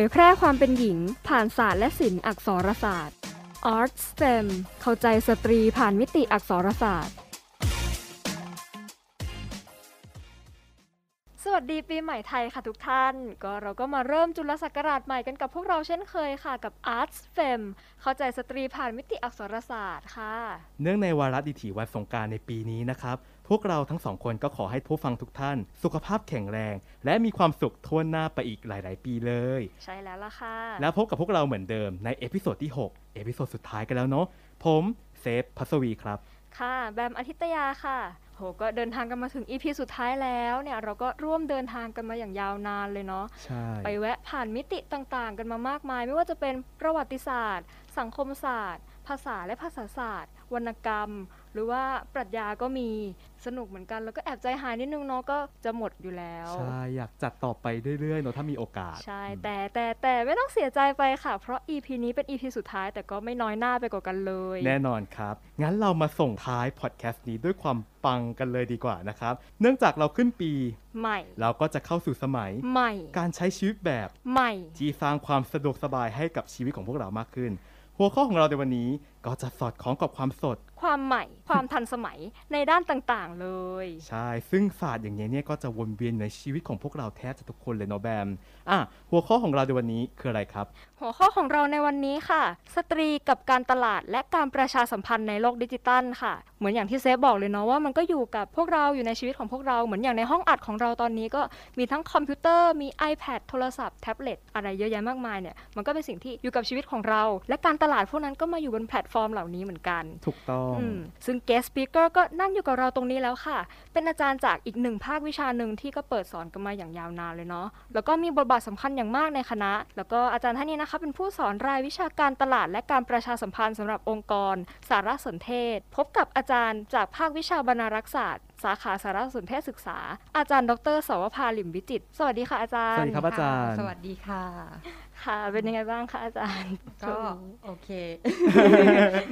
ยแพร่ความเป็นหญิง ผ่านศาสตร์และศิลป์อักษรศาสตร์ Art STEM เข้าใจสตรีผ่านมิติอักษรศาสตร์ สวัสดีปีใหม่ไทยค่ะทุกท่าน ก็เราก็มาเริ่มจุลศักราชใหม่กันกับพวกเราเช่นเคยค่ะกับ Art STEM เข้าใจสตรีผ่านมิติอักษรศาสตร์ค่ะ เนื่องในวาระดิถีวันสงการในปีนี้นะครับ วกเราทั้งสองคนก็ขอให้ผู้ฟังทุกท่าน สุขภาพแข็งแรง และมีความสุขทั่วหน้าไปอีกหลาย ๆ ปีเลย ใช่แล้วล่ะค่ะ แล้วพบกับพวกเราเหมือนเดิมใน episode ที่ 6 episode สุดท้ายกันแล้วเนาะผมเซฟพัสวีครับ ค่ะแบมอาทิตยาค่ะโหก็เดินทางกันมาถึง EP สุดท้ายแล้วเนี่ยเราก็ร่วมเดินทางกันมาอย่างยาวนานเลยเนาะใช่ไปแวะผ่านมิติต่างๆ กันมามากมาย ไม่ว่าจะเป็นประวัติศาสตร์ สังคมศาสตร์ภาษาและภาษาศาสตร์ วรรณกรรม หรือว่าปรัชญาก็มีสนุกเหมือนกัน แล้วก็แอบใจหายนิดนึงเนาะก็จะหมดอยู่แล้ว ใช่ อยากจัดต่อไปเรื่อยๆเนาะถ้ามีโอกาส ใช่อืมแต่แต่แต่ไม่ต้องเสียใจไปค่ะ เพราะ EP นี้เป็น EP สุดท้าย แต่ก็ไม่น้อยหน้าไปกว่ากันเลย แน่นอนครับ งั้นเรามาส่งท้ายพอดแคสต์นี้ด้วยความปังกันเลยดีกว่านะครับ เนื่องจากเราขึ้นปี ใหม่ เราก็จะเข้าสู่สมัย ใหม่ การใช้ชีวิตแบบ ใหม่ ที่สร้างความสะดวกสบายให้กับชีวิตของพวกเรามากขึ้น หัวข้อของเราในวันนี้ ก็จะสอดคล้องกับความสด ความใหม่ ความทันสมัยในด้านต่างๆเลย ใช่ ซึ่งศาสตร์อย่างนี้เนี่ยก็จะวนเวียนในชีวิตของพวกเราแทบจะทุกคนเลยเนาะแบมอะหัวข้อของเราในวันนี้คืออะไรครับ หัวข้อของเราในวันนี้ค่ะ สตรีกับการตลาดและการประชาสัมพันธ์ในโลกดิจิตัลค่ะ เหมือนอย่างที่เซฟบอกเลยเนาะว่ามันก็อยู่กับพวกเราอยู่ในชีวิตของพวกเรา เหมือนอย่างในห้องอัดของเราตอนนี้ก็มีทั้งคอมพิวเตอร์มี iPad โทรศัพท์แท็บเล็ตอะไรเยอะแยะมากมายเนี่ยมันก็เป็นสิ่งที่อยู่กับชีวิตของเรา และการตลาดพวกนั้นก็มาอยู่บนแพลตฟอร์มเหล่านี้เหมือนกัน ถูกต้องอืมซึ่ง guest speaker ก็นั่งอยู่กับเราตรงนี้แล้วค่ะ เป็นอาจารย์จากอีกหนึ่งภาควิชาหนึ่งที่ก็เปิดสอนกันมาอย่างยาวนานเลยเนาะ แล้วก็มีบทบาทสำคัญอย่างมากในคณะ แล้วก็อาจารย์ท่านนี้นะคะ เป็นผู้สอนรายวิชาการตลาดและการประชาสัมพันธ์สำหรับองค์กร สารสนเทศ พบกับอาจารย์จากภาควิชาบรรณารักษศาสตร์สาขาสารสนเทศศึกษา อาจารย์ดรสวภาลิมวิจิตรสวัสดีค่ะอาจารย์ สวัสดีครับอาจารย์ สวัสดีค่ะ ค่ะ เป็นยังไงบ้างคะอาจารย์ ก็ช่วงนี้โอเค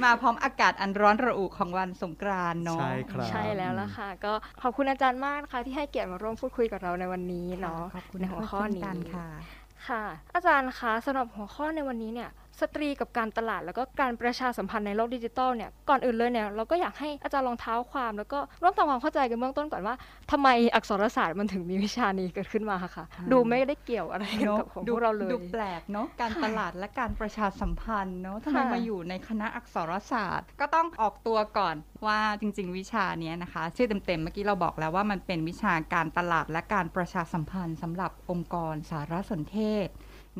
มาพร้อมอากาศอันร้อนระอุของวันสงกรานต์เนาะใช่ครับใช่แล้วล่ะค่ะ ก็ขอบคุณอาจารย์มากนะคะที่ให้เกียรติมาร่วมพูดคุยกับเราในวันนี้ค่ะเนาะขอบคุณในหัวข้อนี้เช่นกันค่ะค่ะ อาจารย์คะสำหรับหัวข้อในวันนี้เนี่ย สตรีกับการตลาด แล้วก็การประชาสัมพันธ์ในโลกดิจิทัลเนี่ยก่อนอื่นเลยเนี่ยเราก็อยากให้อาจารย์ลองเท้าความแล้วก็ร่วมทำความเข้าใจกันเบื้องต้นก่อนว่าทำไมอักษรศาสตร์มันถึงมีวิชานี้เกิดขึ้นมาค่ะอ่าดูไม่ได้เกี่ยวอะไรกันเนาะกับของดูพวกเราเลยดูแปลกเนาะการตลาดและการประชาสัมพันธ์เนาะทำไมค่ะมาอยู่ในคณะอักษรศาสตร์ ก็ต้องออกตัวก่อนว่าจริง ๆ วิชาเนี้ยนะคะ ชื่อเต็มๆเมื่อกี้เราบอกแล้วว่ามันเป็นวิชาการตลาดและการประชาสัมพันธ์สำหรับองค์กรสารสนเทศ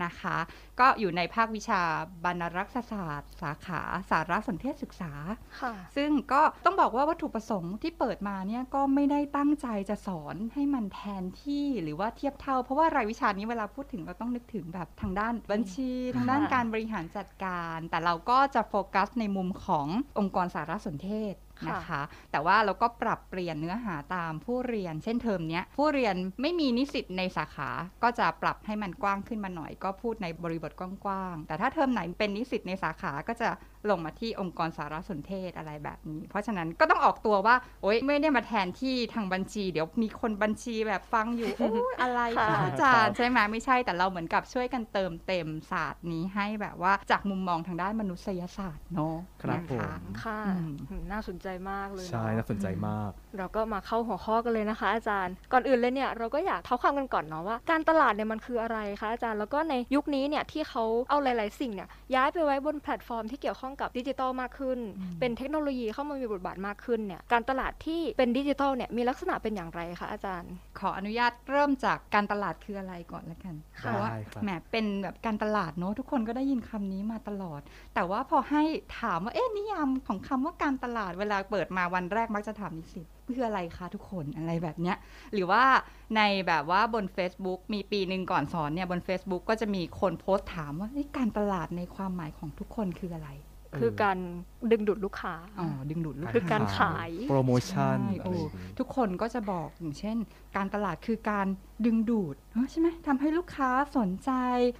นะคะ ก็อยู่ในภาควิชาบรรณารักษศาสตร์ สาขาสารสนเทศศึกษาค่ะซึ่งก็ต้องบอกว่าวัตถุประสงค์ที่เปิดมาเนี่ยก็ไม่ได้ตั้งใจจะสอนให้มันแทนที่หรือว่าเทียบเท่า เพราะว่ารายวิชานี้เวลาพูดถึงเราต้องนึกถึงแบบทางด้านบัญชี ทางด้านการบริหารจัดการ แต่เราก็จะโฟกัสในมุมขององค์กรสารสนเทศ นะคะ แต่ว่าเราก็ปรับเปลี่ยนเนื้อหาตามผู้เรียนเช่นเทอมนี้ผู้เรียนไม่มีนิสิตในสาขาก็จะปรับให้มันกว้างขึ้นมาหน่อย ก็พูดในบริบทกว้างๆแต่ถ้าเทอมไหนเป็นนิสิตในสาขาก็จะ ลงมาที่องค์กรสารสนเทศอะไรแบบนี้ เพราะฉะนั้นก็ต้องออกตัวว่า โอ๊ยไม่ได้มาแทนที่ทางบัญชี เดี๋ยวมีคนบัญชีแบบฟังอยู่โอ้ยอะไรค่ะคะอาจารย์ใช่ไหมไม่ใช่แต่เราเหมือนกับช่วยกันเติมเต็มศาสตร์นี้ให้แบบว่าจากมุมมองทางด้านมนุษยศาสตร์เนาะครับนะะผมค่ะอืมอืมน่าสนใจมากเลยเนอะใช่น่าสนใจมาก เราก็มาเข้าหัวข้อกันเลยนะคะ อาจารย์ก่อนอื่นเลยเนี่ยเราก็อยากเท้าความกันก่อนเนาะว่า การตลาดเนี่ยมันคืออะไรคะอาจารย์แล้วก็ในยุคนี้เนี่ยที่เขาเอาหลาย ๆ สิ่งเนี่ยย้ายไปไว้บนแพลตฟอร์มที่เกี่ยวข้องกับดิจิทัลมากขึ้นอืมเป็นเทคโนโลยีเข้ามามีบทบาทมากขึ้นเนี่ยการตลาดที่เป็นดิจิทัลเนี่ยมีลักษณะเป็นอย่างไรคะอาจารย์ ขออนุญาตเริ่มจากการตลาดคืออะไรก่อนละกันค่ะเพราะว่าได้ครับแหมเป็นแบบการตลาดเนอะทุกคนก็ได้ยินคำนี้มาตลอด แต่ว่าพอให้ถามว่าเอ๊ะนิยามของคำว่าการตลาดเวลาเปิดมาวันแรกมักจะถามนิสิตคืออะไรคะทุกคนอะไรแบบเนี้ยหรือว่าในแบบว่าบน Facebook มีปีหนึ่งก่อนสอนเนี่ยบน Facebook ก็จะมีคนโพสต์ถามว่าเอ๊ะการตลาดในความหมายของทุกคนคืออะไร คือการดึงดูดลูกค้าอ๋อดึงดูดลูกคือการค้ขายโปรโมชั่นใช่อะไรโอ้อย่างนี้ทุกคนก็จะบอกอย่างเช่น การตลาดคือการดึงดูดเอ้อใช่ไหมทำให้ลูกค้าสนใจ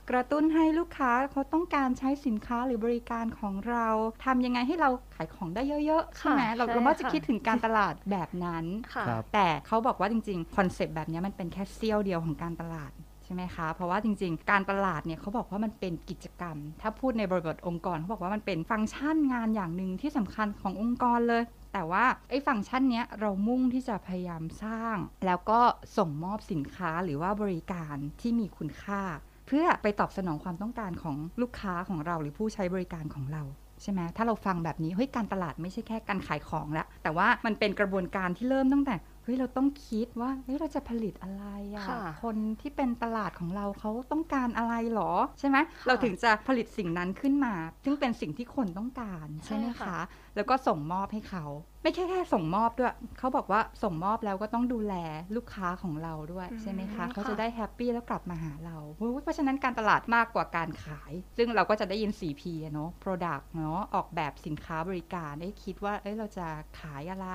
กระตุ้นให้ลูกค้าเขาต้องการใช้สินค้าหรือบริการของเราทำยังไงให้เราขายของได้เยอะๆใช่ไหมค่ะเราใช่เรามักจะค่ะคิดถึงการตลาดแบบนั้นค่ะครับแต่เขาบอกว่าจริงๆคอนเซปต์แบบนี้มันเป็นแค่เสี้ยวเดียวของการตลาดใช่ช่ไหมคะ เพราะว่าจริง ๆ การตลาดเนี่ยเขาบอกว่ามันเป็นกิจกรรม ถ้าพูดในบริบทองค์กรเขาบอกว่ามันเป็นฟังก์ชันงานอย่างหนึ่งที่สำคัญขององค์กรเลย แต่ว่าไอ้ฟังก์ชันเนี้ยเรามุ่งที่จะพยายามสร้าง แล้วก็ส่งมอบสินค้าหรือว่าบริการที่มีคุณค่า เพื่อไปตอบสนองความต้องการของลูกค้าของเราหรือผู้ใช้บริการของเราใช่ไหมถ้าเราฟังแบบนี้เฮ้ยการตลาดไม่ใช่แค่การขายของและแต่ว่ามันเป็นกระบวนการที่เริ่มตั้งแต่ เฮ้ยเราต้องคิดว่าเฮ้ยเราจะผลิตอะไรอะค่ะคนที่เป็นตลาดของเราเขาต้องการอะไรหรอใช่ไหมเราถึงจะผลิตสิ่งนั้นขึ้นมา ซึ่งเป็นสิ่งที่คนต้องการใช่ไหมใช่คะค่ะแล้วก็ส่งมอบให้เขา ไม่แค่แค่ส่งมอบด้วย เขาบอกว่าส่งมอบแล้วก็ต้องดูแลลูกค้าของเราด้วยใช่ไหมคะ เขาจะได้ happy แล้วกลับมาหาเรา เพราะฉะนั้นการตลาดมากกว่าการขาย ซึ่งเราก็จะได้ยิน 4P อะเนาะ Product เนาะ ออกแบบสินค้าบริการได้คิดว่า เอ้ย เราจะขายอะไร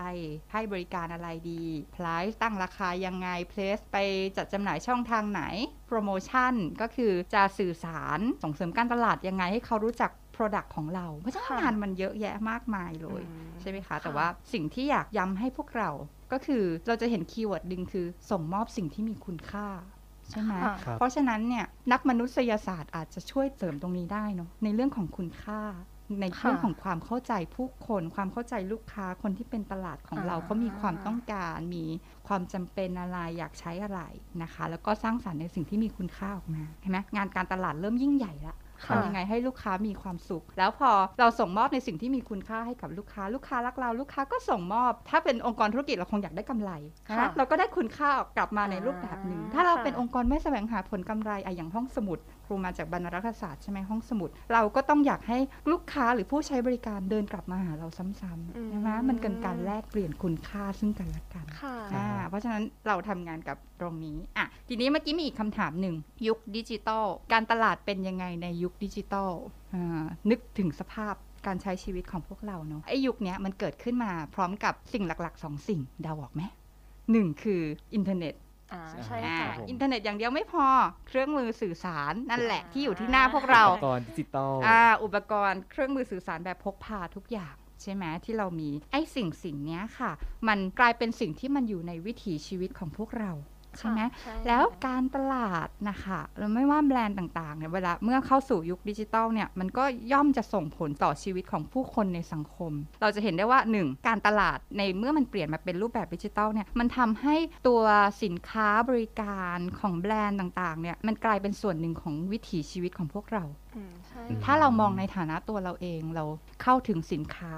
ให้บริการอะไรดี Price ตั้งราคายังไง Place ไปจัดจำหน่ายช่องทางไหนโปรโมชั่นก็คือจะสื่อสารส่งเสริมการตลาดยังไงให้เขารู้จัก Product ของเรา เพราะฉะนั้นค่ะงานมันเยอะแยะมากมายเลยอืมใช่ไหมคะค่ะแต่ว่าสิ่งที่อยากย้ำให้พวกเราก็คือเราจะเห็น keyword หนึ่งคือส่งมอบสิ่งที่มีคุณค่าใช่ไหมค่ะครับเพราะฉะนั้นเนี่ยนักมนุษยศาสตร์อาจจะช่วยเสริมตรงนี้ได้เนาะในเรื่องของคุณค่า ในค่ะเรื่องของความเข้าใจผู้คน ความเข้าใจลูกค้าคนที่เป็นตลาดของเราอ่าเขามีความต้องการ มีความจำเป็นอะไรอยากใช้อะไรนะคะ แล้วก็สร้างสรรค์ในสิ่งที่มีคุณค่าออกมาเห็นไหมงานการตลาดเริ่มยิ่งใหญ่ละค่ะ ทำยังไงให้ลูกค้ามีความสุข แล้วพอเราส่งมอบในสิ่งที่มีคุณค่าให้กับลูกค้า ลูกค้ารักเรา ลูกค้าก็ส่งมอบ ถ้าเป็นองค์กรธุรกิจเราคงอยากได้กำไรค่ะนะเราก็ได้คุณค่ากลับมาในรูปแบบหนึ่งอ่าถ้าเราค่ะเป็นองค์กรไม่แสวงหาผลกำไรอะอย่างห้องสมุด ครูมาจากบรรณรัฐศาสตร์ใช่ไหมห้องสมุด เราก็ต้องอยากให้ลูกค้าหรือผู้ใช้บริการเดินกลับมาหาเราซ้ำๆใช่ไหมมันเกินการแลกเปลี่ยนคุณค่าซึ่งกันและกันค่ะอ่าเพราะฉะนั้นเราทำงานกับตรงนี้อะทีนี้เมื่อกี้มีอีกคำถามหนึ่งยุคดิจิตอลการตลาดเป็นยังไงในยุคดิจิตอลอ่านึกถึงสภาพการใช้ชีวิตของพวกเราเนาะไอ้ยุคเนี้ยมันเกิดขึ้นมาพร้อมกับสิ่งหลักๆสองสิ่งเดาออกไหมหนึ่งคืออินเทอร์เน็ต อ่าใช่อ่าค่ะผมอินเทอร์เน็ตอย่างเดียวไม่พอเครื่องมือสื่อสารนั่นแหละที่อยู่ที่หน้าพวกเราอุปกรณ์ดิจิตอลอ่าอุปกรณ์เครื่องมือสื่อสารแบบพกพาทุกอย่างใช่ไหมที่เรามีไอ้สิ่งสิ่งเนี้ยค่ะ มันกลายเป็นสิ่งที่มันอยู่ในวิถีชีวิตของพวกเรา ใช่ไหมใช่แล้วการตลาดนะคะเราไม่ว่าแบรนด์ต่างๆเนี่ยเวลาเมื่อเข้าสู่ยุคดิจิตอลเนี่ยมันก็ย่อมจะส่งผลต่อชีวิตของผู้คนในสังคม เราจะเห็นได้ว่า 1. การตลาดในเมื่อมันเปลี่ยนมาเป็นรูปแบบดิจิตอลเนี่ยมันทำให้ตัวสินค้าบริการของแบรนด์ต่างๆเนี่ยมันกลายเป็นส่วนหนึ่งของวิถีชีวิตของพวกเราอืมใช่อืมถ้าเรามองในฐานะตัวเราเองเราเข้าถึงสินค้า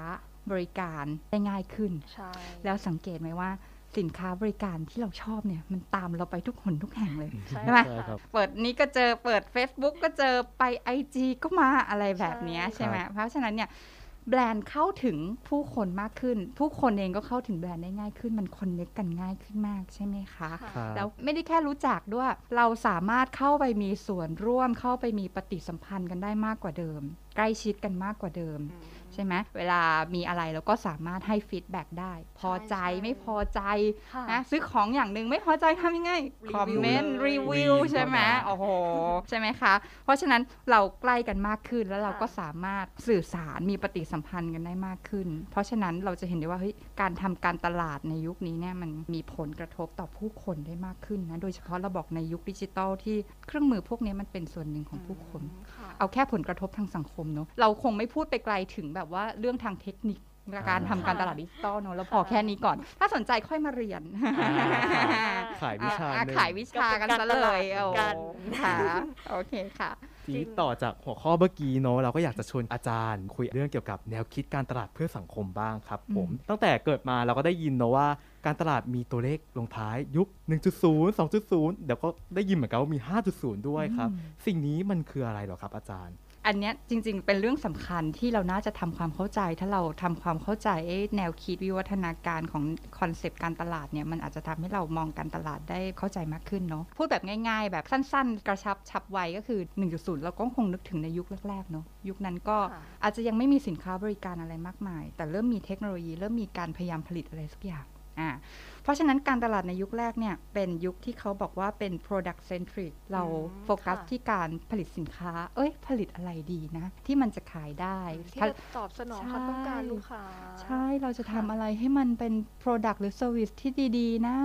บริการได้ง่ายขึ้นใช่แล้วสังเกตไหมว่า สินค้าบริการที่เราชอบเนี่ยมันตามเราไปทุกหนทุกแห่งเลยใช่ใช่ไหมใช่ครับเปิดนี้ก็เจอเปิด Facebook ก็เจอไป IG ก็มาอะไรแบบเนี้ยใช่ใช่ไหมเพราะฉะนั้นเนี่ยแบรนด์เข้าถึงผู้คนมากขึ้น ผู้คนเองก็เข้าถึงแบรนด์ได้ง่ายขึ้น มัน connect กันง่ายขึ้นมากใช่ไหมคะค่ะครับแล้วไม่ได้แค่รู้จักด้วย เราสามารถเข้าไปมีส่วนร่วมเข้าไปมีปฏิสัมพันธ์กันได้มากกว่าเดิม ใกล้ชิดกันมากกว่าเดิมอืมใช่ไหมเวลามีอะไรเราก็สามารถให้ feedback ได้ พอใจใช่ไม่พอใจค่ะนะซื้อของอย่างหนึ่งไม่พอใจทำยังไงรีวิวคอมเมนต์เลยรีวิวรีวิวใช่ไหมเข้ามาโอ้โหใช่ไหมคะ เพราะฉะนั้นเราใกล้กันมากขึ้นแล้วเราค่ะก็สามารถสื่อสารมีปฏิสัมพันธ์กันได้มากขึ้น เพราะฉะนั้นเราจะเห็นได้ว่าเฮ้ย การทำการตลาดในยุคนี้เนี่ยมันมีผลกระทบต่อผู้คนได้มากขึ้นนะ โดยเฉพาะเราบอกในยุคดิจิตอลที่เครื่องมือพวกนี้มันเป็นส่วนหนึ่งของผู้คน เอาแค่ผลกระทบทางสังคมเนาะเราคงไม่พูดไปไกลถึงแบบว่าเรื่องทางเทคนิค การทำการตลาดดิจิตอลเนอะเราพอแค่นี้ก่อน ถ้าสนใจค่อยมาเรียนอ่าขายวิชาอ่หนึ่งขายวิชากันซะเลยก็เป็นการตลาดโอ้เหมือนกัน ค่ะโอเคค่ะ ทีนี้ต่อจากหัวข้อเมื่อกี้เนอะเราก็อยากจะชวนอาจารย์ คุยเรื่องเกี่ยวกับแนวคิดการตลาดเพื่อสังคมบ้างครับผมอืมตั้งแต่เกิดมาเราก็ได้ยินเนอะว่า การตลาดมีตัวเลขลงท้ายยุค 1.0 2.0 เดี๋ยวก็ได้ยินเหมือนกันว่ามี 5.0 ด้วยครับ สิ่งนี้มันคืออะไรเหรอครับอาจารย์ อันเนี้ยจริง ๆ เป็นเรื่องสำคัญที่เราน่าจะทำความเข้าใจ ถ้าเราทำความเข้าใจเอ๊ะแนวคิดวิวัฒนาการของconcept การตลาดเนี่ยมันอาจจะทำให้เรามองการตลาดได้เข้าใจมากขึ้นเนาะพูดแบบง่าย ๆ แบบสั้น ๆ กระชับฉับไวก็คือ 1.0 เราก็คงนึกถึงในยุคแรกๆเนาะยุคนั้นก็ค่ะอาจจะยังไม่มีสินค้าบริการอะไรมากมาย แต่เริ่มมีเทคโนโลยี เริ่มมีการพยายามผลิตอะไรสักอย่าง อ่าเพราะฉะนั้นการตลาดในยุคแรกเนี่ยเป็นยุคที่เขาบอกว่าเป็น product centric เราอืมโฟกัสค่ะที่การผลิตสินค้า เอ้ย ผลิตอะไรดีนะ ที่มันจะขายได้ที่จะตอบสนองความต้องการลูกค้า ใช่เราจะทำค่ะอะไรให้มันเป็น product หรือ service ที่ดีๆ นะ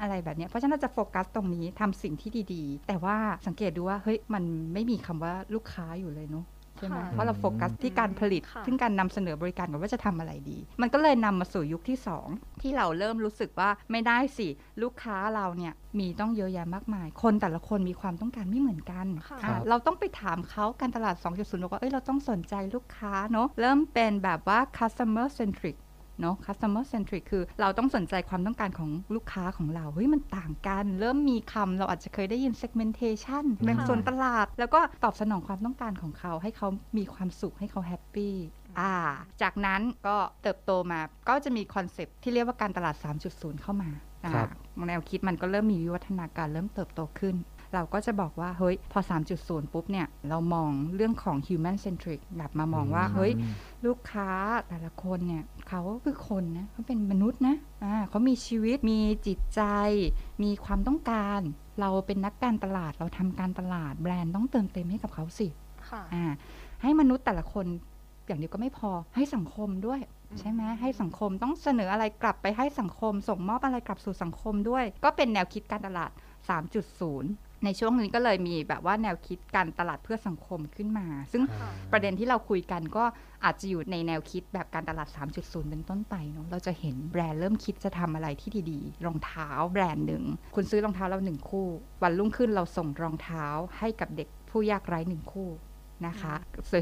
อะไรแบบเนี้ยเพราะฉะนั้นเราจะโฟกัสตรงนี้ทำสิ่งที่ดีๆ แต่ว่าสังเกตดูว่าเฮ้ยมันไม่มีคำว่าลูกค้าอยู่เลยเนาะใช่ไหมค่ะเพราะเราโฟกัสที่การผลิตค่ะซึ่งการนำเสนอบริการกับว่าจะทำอะไรดี มันก็เลยนำมาสู่ยุคที่ 2 ที่เราเริ่มรู้สึกว่าไม่ได้สิ ลูกค้าเราเนี่ยมีต้องเยอะแยะมากมาย คนแต่ละคนมีความต้องการไม่เหมือนกันค่ะอะเราต้องไปถามเขาการตลาด 2.0บอกว่าเอ้ยเราต้องสนใจลูกค้าเนาะเริ่มเป็นแบบว่า customer centric เนาะ customer centric คือเราต้องสนใจความต้องการของลูกค้าของเราเฮ้ยมันต่างกัน เริ่มมีคำเราอาจจะเคยได้ยิน segmentation แบ่งส่วนตลาด แล้วก็ตอบสนองความต้องการของเขาให้เขามีความสุขให้เขา happy อ่า จากนั้นก็เติบโตมาก็จะมี concept ที่เรียกว่าการตลาด 3.0 เข้ามาอ่าครับแนวคิดมันก็เริ่มมีวิวัฒนาการเริ่มเติบโตขึ้น เราก็จะบอกว่าเฮ้ยพอ 3.0 ปุ๊บเนี่ย เรามองเรื่องของ human centric แบบมามองว่า เฮ้ย ลูกค้าแต่ละคนเนี่ยเขาก็คือคนนะเขาเป็นมนุษย์นะอ่าเขามีชีวิตมีจิตใจ มีความต้องการ เราเป็นนักการตลาดเราทำการตลาดแบรนด์ต้องเติมเต็มให้กับเขาสิค่ะอ่าให้มนุษย์แต่ละคนอย่างเดียวก็ไม่พอให้สังคมด้วยใช่ไหมให้สังคมต้องเสนออะไรกลับไปให้สังคม ส่งมอบอะไรกลับสู่สังคมด้วย ก็เป็นแนวคิดการตลาด 3.0 ในช่วงนี้ก็เลยมีแบบว่าแนวคิดการตลาดเพื่อสังคมขึ้นมา ซึ่งค่ะประเด็นที่เราคุยกันก็อาจจะอยู่ในแนวคิดแบบการตลาด 3.0 เป็นต้นไปเนาะเราจะเห็นแบรนด์เริ่มคิดจะทำอะไรที่ดีๆ รองเท้าแบรนด์หนึ่ง คุณซื้อรองเท้าเราหนึ่งคู่ วันรุ่งขึ้นเราส่งรองเท้าให้กับเด็กผู้ยากไร้หนึ่งคู่ นะคะ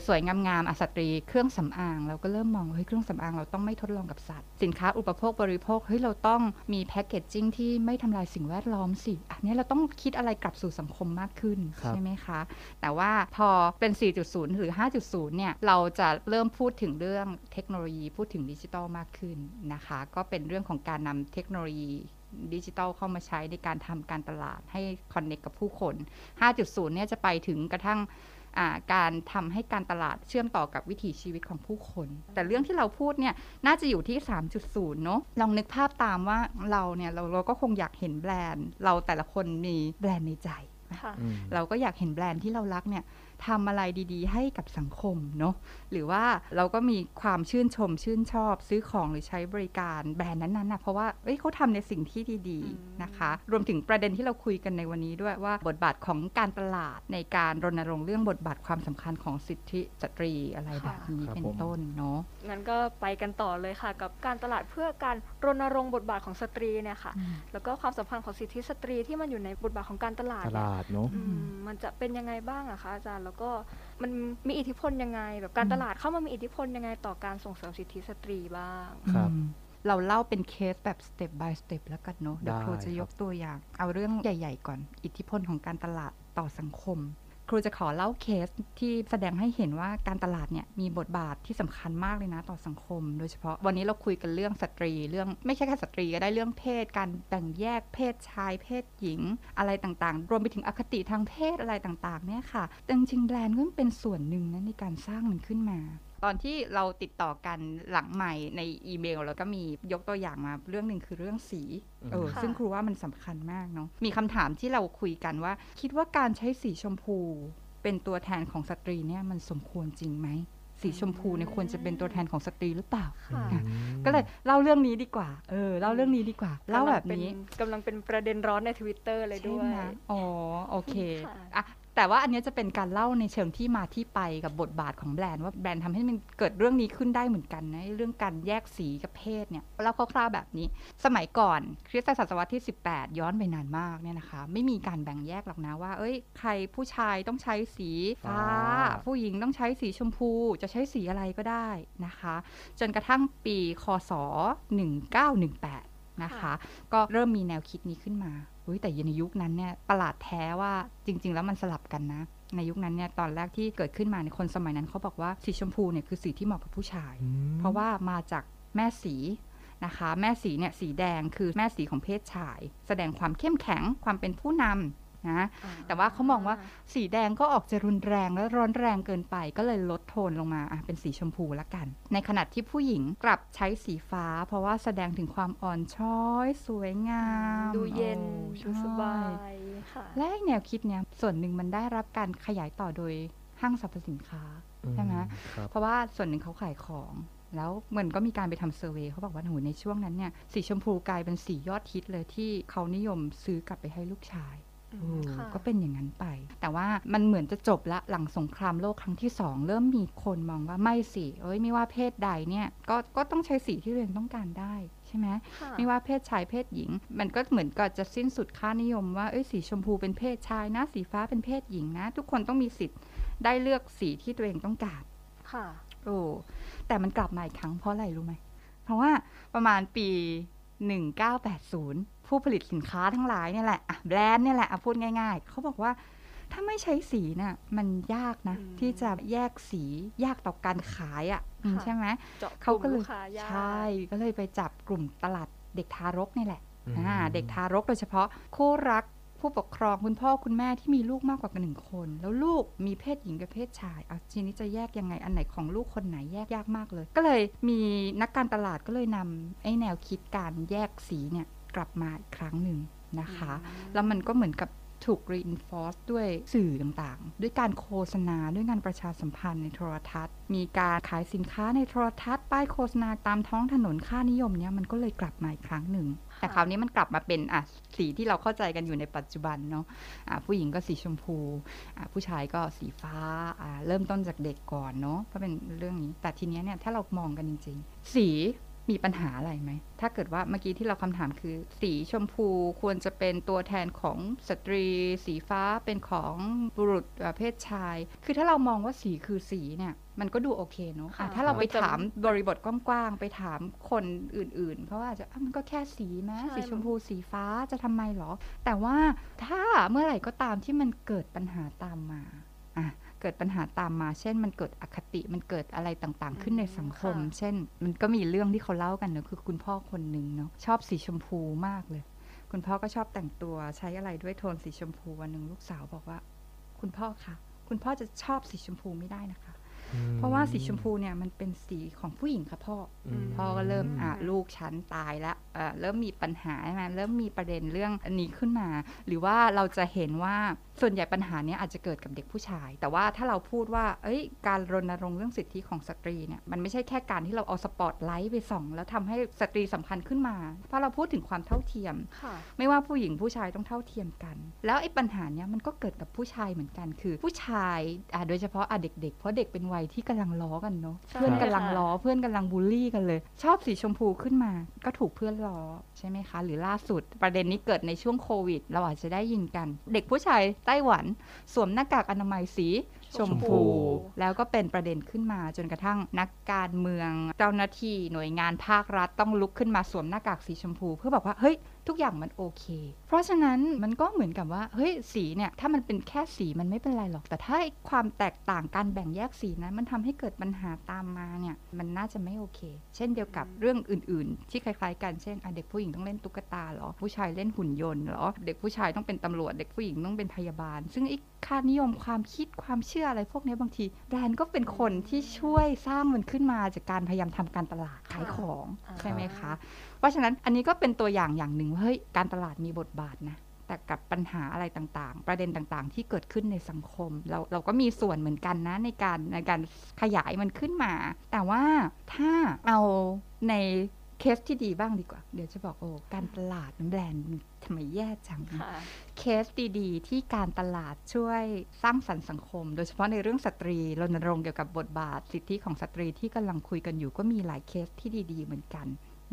สวยๆ งามๆอะสตรี เครื่องสำอาง เราก็เริ่มมองว่าเฮ้ยเครื่องสำอางเราต้องไม่ทดลองกับสัตว์ สินค้าอุปโภคบริโภคเฮ้ยเราต้องมีแพคเกจจิ้งที่ไม่ทำลายสิ่งแวดล้อมสิ อันนี้เราต้องคิดอะไรกลับสู่สังคมมากขึ้นครับใช่ไหมคะ แต่ว่าพอเป็น 4.0 หรือ 5.0 เนี่ย เราจะเริ่มพูดถึงเรื่องเทคโนโลยีพูดถึงดิจิทัลมากขึ้นนะคะ ก็เป็นเรื่องของการนำเทคโนโลยีดิจิทัลเข้ามาใช้ในการทำการตลาดให้คอนเน c กับผู้คน 5.0 เนี่ยจะไปถึงกระทั่งอ่า การทำให้การตลาดเชื่อมต่อกับวิถีชีวิตของผู้คน แต่เรื่องที่เราพูดเนี่ยน่าจะอยู่ที่ 3.0 เนอะลองนึกภาพตามว่าเราเนี่ยเราเราก็คงอยากเห็นแบรนด์ เราแต่ละคนมีแบรนด์ในใจค่ะอืมเราก็อยากเห็นแบรนด์ที่เรารักเนี่ย ทำอะไรดีๆ ให้กับสังคมเนาะหรือว่าเราก็มีความชื่นชมชื่นชอบ ซื้อของหรือใช้บริการแบรนด์นั้นๆนะเพราะว่าเอ้ยเขาทำในสิ่งที่ดีอืมๆนะคะ รวมถึงประเด็นที่เราคุยกันในวันนี้ด้วยว่าบทบาทของการตลาดในการรณรงค์เรื่องบทบาทความสำคัญของสิทธิสตรีอะไรแบบนี้ครับเป็นผมต้นเนาะงั้นก็ไปกันต่อเลยค่ะ กับการตลาดเพื่อการรณรงค์บทบาทของสตรีเนี่ยค่ะ แล้วก็ความสัมพันธ์ของสิทธิสตรีที่มันอยู่ในบทบาทของการตลาดตเนี่ยลาดเนาะอืมมันจะเป็นยังไงบ้างอะคะอาจารย์แล้วก็มันมีอิทธิพลยังไง แบบการตลาดเข้ามามีอิทธิพลยังไงต่อการส่งเสริมสิทธิสตรีบ้างครับอืมเราเล่าเป็นเคสแบบ step by step แล้วกันเนาะเดี๋ยวได้ครูจะยกครับตัวอย่าง เอาเรื่องใหญ่ ๆ ก่อน อิทธิพลของการตลาดต่อสังคม ครูจะขอเล่าเคสที่แสดงให้เห็นว่าการตลาดเนี่ยมีบทบาทที่สำคัญมากเลยนะต่อสังคม โดยเฉพาะวันนี้เราคุยกันเรื่องสตรี เรื่องไม่ใช่แค่สตรีก็ได้เรื่องเพศ การแบ่งแยกเพศชาย เพศหญิง อะไรต่างๆ รวมไปถึงอคติทางเพศอะไรต่างๆเนี่ยค่ะจริงๆแบรนด์ก็เป็นส่วนหนึ่งนะในการสร้างมันขึ้นมา ตอนที่เราติดต่อกันหลังใหม่ในอีเมล แล้วก็มียกตัวอย่างมาเรื่องหนึ่งคือเรื่องสีเออค่ะซึ่งครูว่ามันสำคัญมากเนาะมีคำถามที่เราคุยกันว่า คิดว่าการใช้สีชมพู เป็นตัวแทนของสตรีเนี่ยมันสมควรจริงไหมสีชมพูเนี่ยควรจะเป็นตัวแทนของสตรีหรือเปล่าค่ะอะก็เลยเล่าเรื่องนี้ดีกว่า เออเล่าเรื่องนี้ดีกว่าเล่าแบบนี้กำลังเป็นประเด็นร้อนในทวิตเตอร์เลยด้วยใช่ไหมอ๋อโอเคค่ะอะ แต่ว่าอันเนี้ยจะเป็นการเล่าในเชิงที่มาที่ไปกับบทบาทของแบรนด์ว่าแบรนด์ทำให้มันเกิดเรื่องนี้ขึ้นได้เหมือนกันนะเรื่องการแยกสีกับเพศเนี่ยเล่าคร่าวๆแบบนี้ สมัยก่อนคริสตศตวรรษที่ 18 ย้อนไปนานมากเนี่ยนะคะ ไม่มีการแบ่งแยกหรอกนะว่า เอ้ย ใครผู้ชายต้องใช้สีฟ้าฟ้าผู้หญิงต้องใช้สีชมพูจะใช้สีอะไรก็ได้นะคะ จนกระทั่งปีคศ1918นะคะค่ะก็เริ่มมีแนวคิดนี้ขึ้นมา อุ๊ยแต่ในยุคนั้นเนี่ยประหลาดแท้ว่าจริง ๆ แล้วมันสลับกันนะ ในยุคนั้นเนี่ยตอนแรกที่เกิดขึ้นมาในยคนสมัยนั้นเขาบอกว่าสีชมพูเนี่ยคือสีที่เหมาะกับผู้ชายอืมเพราะว่ามาจากแม่สีนะคะ แม่สีเนี่ยสีแดงคือแม่สีของเพศชาย แสดงความเข้มแข็งความเป็นผู้นำ นะแต่ว่าเขามองว่าสีแดงก็ออกจะรุนแรงและร้อนแรงเกินไป ก็เลยลดโทนลงมาอะเป็นสีชมพูละกัน ในขณะที่ผู้หญิงกลับใช้สีฟ้า เพราะว่าแสดงถึงความอ่อนช้อย สวยงาม ดูเย็นโอ้ดูสบาใช่ยค่ะและไอ้แนวคิดเนี้ยส่วนหนึ่งมันได้รับการขยายต่อโดยห้างสรรพสินค้าใช่ไหมครับเพราะว่าส่วนหนึ่งเขาขายของแล้วมันก็มีการไปทำเซอร์เวยเขาบอกว่าโหในช่วงนั้นเนี่ยสีชมพูกลายเป็นสียอดฮิตเลยที่เขานิยมซื้อกลับไปให้ลูกชายอืมค่ะ ก็เป็นอย่างนั้นไป แต่ว่ามันเหมือนจะจบละหลังสงครามโลกครั้งที่สองเริ่มมีคนมองว่าไม่สิเอ้ยไม่ว่าเพศใดเนี่ยก็ก็ต้องใช้สีที่ตัวเองต้องการได้ใช่ไหมค่ะไม่ว่าเพศชายเพศหญิง มันก็เหมือนกับจะสิ้นสุดค่านิยมว่าเอ้ยสีชมพูเป็นเพศชายนะ สีฟ้าเป็นเพศหญิงนะ ทุกคนต้องมีสิทธิ์ได้เลือกสีที่ตัวเองต้องการค่ะโอ้แต่มันกลับมาอีกครั้งเพราะอะไรรู้ไหมเพราะว่าประมาณปี 1980 ผู้ผลิตสินค้าทั้งหลายเนี่ยแหละอะแบรนด์เนี่ยแหละอะพูดง่าย ๆ เขาบอกว่าถ้าไม่ใช้สีน่ะมันยากนะอืมที่จะแยกสียากต่อการขายอะอืมค่ะใช่ไหมเจาะเขาก็ลุ่เลมยค้ายากใช่ก็เลยไปจับกลุ่มตลาดเด็กทารกนี่แหละอืมอ่าเด็กทารกโดยเฉพาะคู่รักผู้ปกครองคุณพ่อคุณแม่ที่มีลูกมากกว่าหนึ่งคน แล้วลูกมีเพศหญิงกับเพศชายเอาทีนี้จะแยกยังไงอันไหนของลูกคนไหนแยกยากมากเลย ก็เลยมีนักการตลาดก็เลยนำไอ้แนวคิดการแยกสีเนี่ย กลับมาอีกครั้งหนึ่งนะคะ แล้วมันก็เหมือนกับถูก reinforce ด้วยสื่อต่างๆ ด้วยการโฆษณา ด้วยงานประชาสัมพันธ์ในโทรทัศน์ มีการขายสินค้าในโทรทัศน์ ป้ายโฆษณาตามท้องถนนค่านิยมเนี้ยมันก็เลยกลับมาอีกครั้งหนึ่ง แต่คราวนี้มันกลับมาเป็นอะสีที่เราเข้าใจกันอยู่ในปัจจุบันเนาะอะผู้หญิงก็สีชมพูอะผู้ชายก็สีฟ้าอะเริ่มต้นจากเด็กก่อนเนาะก็เป็นเรื่องนี้ แต่ทีเนี้ยเนี่ยถ้าเรามองกันจริง ๆ สี มีปัญหาอะไรไหม ถ้าเกิดว่าเมื่อกี้ที่เราคำถามคือ สีชมพูควรจะเป็นตัวแทนของสตรี สีฟ้าเป็นของบุรุษเอ่อเพศชาย คือถ้าเรามองว่าสีคือสีเนี่ยมันก็ดูโอเคเนาะค่ะอะถ้าเราไปมันจะถามบริบทกว้างๆ ไปถามคนอื่นๆ เขาอาจจะอะมันก็แค่สีไหมใช่สีชมพูสีฟ้าจะทำไมหรอ แต่ว่าถ้าเมื่อไหร่ก็ตามที่มันเกิดปัญหาตามมา อะ เกิดปัญหาตามมา เช่น มันเกิดอคติมันเกิดอะไรต่างๆ ขึ้นในสังคมค่ะเช่น มันก็มีเรื่องที่เขาเล่ากันเนอะคือคุณพ่อคนหนึ่งเนาะชอบสีชมพูมากเลย คุณพ่อก็ชอบแต่งตัวใช้อะไรด้วยโทนสีชมพูวันหนึ่งลูกสาวบอกว่า คุณพ่อคะคุณพ่อจะชอบสีชมพูไม่ได้นะคะเพราะว่าสีชมพูเนี่ยมันเป็นสีของผู้หญิงค่ะพ่ออมพ่อก็เริ่มอะลูกฉันตายแล้วเอ่อเริ่มมีปัญหาใช่ไหมเริ่มมีประเด็นเรื่องอันนี้ขึ้นมา หรือว่าเราจะเห็นว่า ส่วนใหญ่ปัญหาเนี้ยอาจจะเกิดกับเด็กผู้ชาย แต่ว่าถ้าเราพูดว่า เอ้ย การรณรงค์เรื่องสิทธิของสตรีเนี่ย มันไม่ใช่แค่การที่เราเอาสปอตไลท์ไปส่อง แล้วทำให้สตรีสำคัญขึ้นมา เพราะเราพูดถึงความเท่าเทียมค่ะไม่ว่าผู้หญิงผู้ชายต้องเท่าเทียมกัน แล้วไอ้ปัญหาเนี้ยมันก็เกิดกับผู้ชายเหมือนกัน คือผู้ชายอ่าโดยเฉพาะอะเด็กๆ เพราะเด็กเป็นวัยที่กำลังล้อกันเนาะใช่เพื่อนกำลังค่ะล้อ เพื่อนกำลังบูลลี่กันเลย ชอบสีชมพูขึ้นมา ก็ถูกเพื่อนล้อใช่ไหมคะ หรือล่าสุดประเด็นนี้เกิดในช่วงโควิด เราอาจจะได้ยินกัน เด็กผู้ชายไต้หวัน สวมหน้ากากอนามัยสีชมชมพูพู แล้วก็เป็นประเด็นขึ้นมาจนกระทั่งนักการเมืองเจ้าหน้าที่หน่วยงานภาครัฐต้องลุกขึ้นมาสวมหน้ากากสีชมพู เพื่อบอกว่าเฮ้ย ทุกอย่างมันโอเค เพราะฉะนั้นมันก็เหมือนกับว่า เฮ้ย สีเนี่ย ถ้ามันเป็นแค่สีมันไม่เป็นไรหรอก แต่ถ้าไอ้ความแตกต่างการแบ่งแยกสีนั้นมันทำให้เกิดปัญหาตามมาเนี่ย มันน่าจะไม่โอเค เช่นเดียวกับเรื่องอื่น ๆ ที่คล้ายๆ กัน เช่นอะเด็กผู้หญิงต้องเล่นตุ๊กตาเหรอ ผู้ชายเล่นหุ่นยนต์เหรอ เด็กผู้ชายต้องเป็นตำรวจ เด็กผู้หญิงต้องเป็นพยาบาล ซึ่งไอ้ค่านิยมความคิดความเชื่ออะไรพวกนี้บางทีแบรนด์ก็เป็นคนที่ช่วยสร้างมันขึ้นมาจากการพยายามทำการตลาดขายของอ่าใช่ไหมคะ เพราะฉะนั้นอันนี้ก็เป็นตัวอย่างอย่างหนึ่งว่าเฮ้ยการตลาดมีบทบาทนะแต่กับปัญหาอะไรต่างๆ ประเด็นต่างๆ ที่เกิดขึ้นในสังคม เราเราก็มีส่วนเหมือนกันนะในการในการขยายมันขึ้นมา แต่ว่าถ้าเอาในเคสที่ดีบ้างดีกว่า เดี๋ยวจะบอกโอ้การตลาดแบรนด์ทำไมแย่จังค่ะเคสดีๆ ที่การตลาดช่วยสร้างสรรค์สังคม โดยเฉพาะในเรื่องสตรีรณรงค์เกี่ยวกับบทบาท สิทธิของสตรีที่กำลังคุยกันอยู่ก็มีหลายเคสที่ดี ๆ เหมือนกัน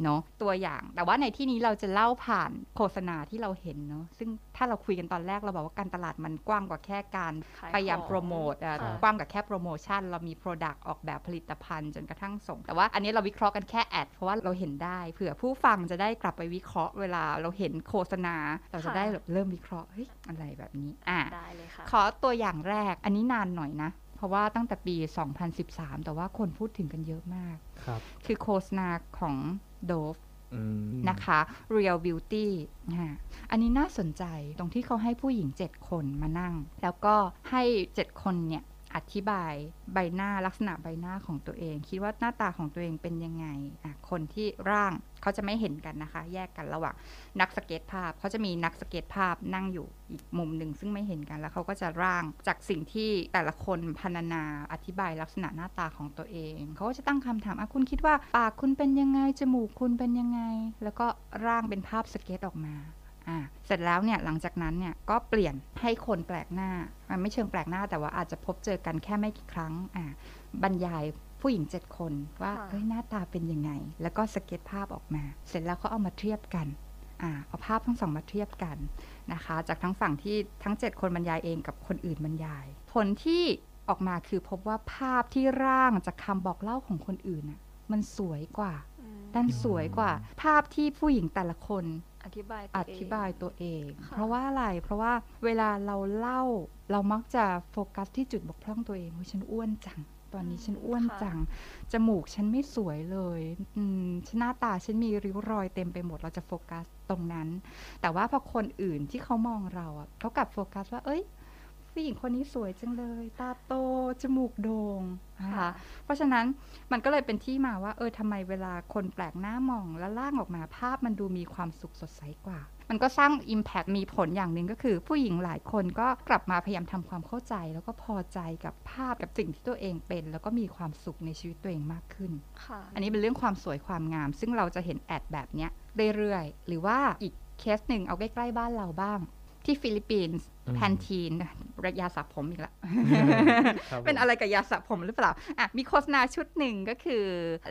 เนาะตัวอย่าง แต่ว่าในที่นี้เราจะเล่าผ่านโฆษณาที่เราเห็นเนาะซึ่งถ้าเราคุยกันตอนแรกเราบอกว่าการตลาดมันกว้างกว่าแค่การขายพยายามของโปรโมทอะค่ะกว้างกว่าแค่โปรโมชั่นเรามี Product ออกแบบผลิตภัณฑ์จนกระทั่งส่ง แต่ว่าอันนี้เราวิเคราะห์กันแค่ ad เพราะว่าเราเห็นได้เผื่อผู้ฟังจะได้กลับไปวิเคราะห์เวลาเราเห็นโฆษณา เราจะได้แบบเริ่มวิเคราะห์เฮ้ยอะไรแบบนี้อะได้เลยค่ะขอตัวอย่างแรกอันนี้นานหน่อยนะเพราะว่าตั้งแต่ปี 2013 แต่ว่าคนพูดถึงกันเยอะมากครับคือโฆษณาของ Dove อืมนะคะ Real Beauty อ่าอันนี้น่าสนใจตรงที่เขาให้ผู้หญิง 7 คนมานั่ง แล้วก็ให้ 7 คนเนี่ย อธิบายใบหน้าลักษณะใบหน้าของตัวเอง คิดว่าหน้าตาของตัวเองเป็นยังไงอะคนที่ร่างเขาจะไม่เห็นกันนะคะ แยกกันระหว่างนักสเก็ตภาพเขาจะมีนักสเก็ตภาพนั่งอยู่อีกมุมหนึ่งซึ่งไม่เห็นกันแล้วเขาก็จะร่างจากสิ่งที่แต่ละคนพรรณนาอธิบายลักษณะหน้าตาของตัวเองเขาก็จะตั้งคำถามอะคุณคิดว่าปากคุณเป็นยังไงจมูกคุณเป็นยังไง แล้วก็ร่างเป็นภาพสเก็ตออกมา อ่าเสร็จแล้วเนี่ยหลังจากนั้นเนี่ยก็เปลี่ยนให้คนแปลกหน้ามันไม่เชิงแปลกหน้าแต่ว่าอาจจะพบเจอกันแค่ไม่กี่ครั้งอ่าบรรยายผู้หญิงเจ็ดคนว่าค่ะเอ้ยหน้าตาเป็นยังไง แล้วก็สเก็ตภาพออกมา เสร็จแล้วเขาเอามาเทียบกันอ่าเอาภาพทั้งสองมาเทียบกันนะคะ จากทั้งฝั่งที่ทั้ง 7 คนบรรยายเองกับคนอื่นบรรยาย ผลที่ออกมาคือพบว่าภาพที่ร่างจากคำบอกเล่าของคนอื่นน่ะมันสวยกว่าอืมด้านสวยกว่า ภาพที่ผู้หญิงแต่ละคน อธิบายอตัวเองธิบายตัวเองค่ะเพราะว่าอะไร เพราะว่าเวลาเราเล่าเรามักจะโฟกัสที่จุดบกพร่องตัวเองว่าฉันอ้วนจัง ตอนนี้ฉันอ้วนจัง จมูกฉันไม่สวยเลยอืมฉันหน้าตาฉันมีริ้วรอยเต็มไปหมด เราจะโฟกัสตรงนั้น แต่ว่าพอคนอื่นที่เขามองเราอะเขากลับโฟกัสว่า เอ้ย ผู้หญิงคนนี้สวยจังเลย ตาโต จมูกโด่งนะคะค่ะเพราะฉะนั้นมันก็เลยเป็นที่มาว่า เออทำไมเวลาคนแปลกหน้ามอง แล้วล่างออกมาภาพมันดูมีความสุขสดใสกว่า มันก็สร้าง Impact มีผลอย่างหนึ่งก็คือ ผู้หญิงหลายคนก็กลับมาพยายามทำความเข้าใจ แล้วก็พอใจกับภาพกับสิ่งที่ตัวเองเป็น แล้วก็มีความสุขในชีวิตตัวเองมากขึ้นค่ะอันนี้เป็นเรื่องความสวยความงาม ซึ่งเราจะเห็น ad แบบเนี้ยเรื่อยๆหรือว่าอีกเคสหนึ่งเอาใกล้ๆบ้านเราบ้าง ที่ฟิลิปปินส์อืมแพนทีนยาสระผมอีกแล้วครับผมเป็นอะไรกับยาสระผมหรือเปล่าอะมีโฆษณาชุดหนึ่งก็คือ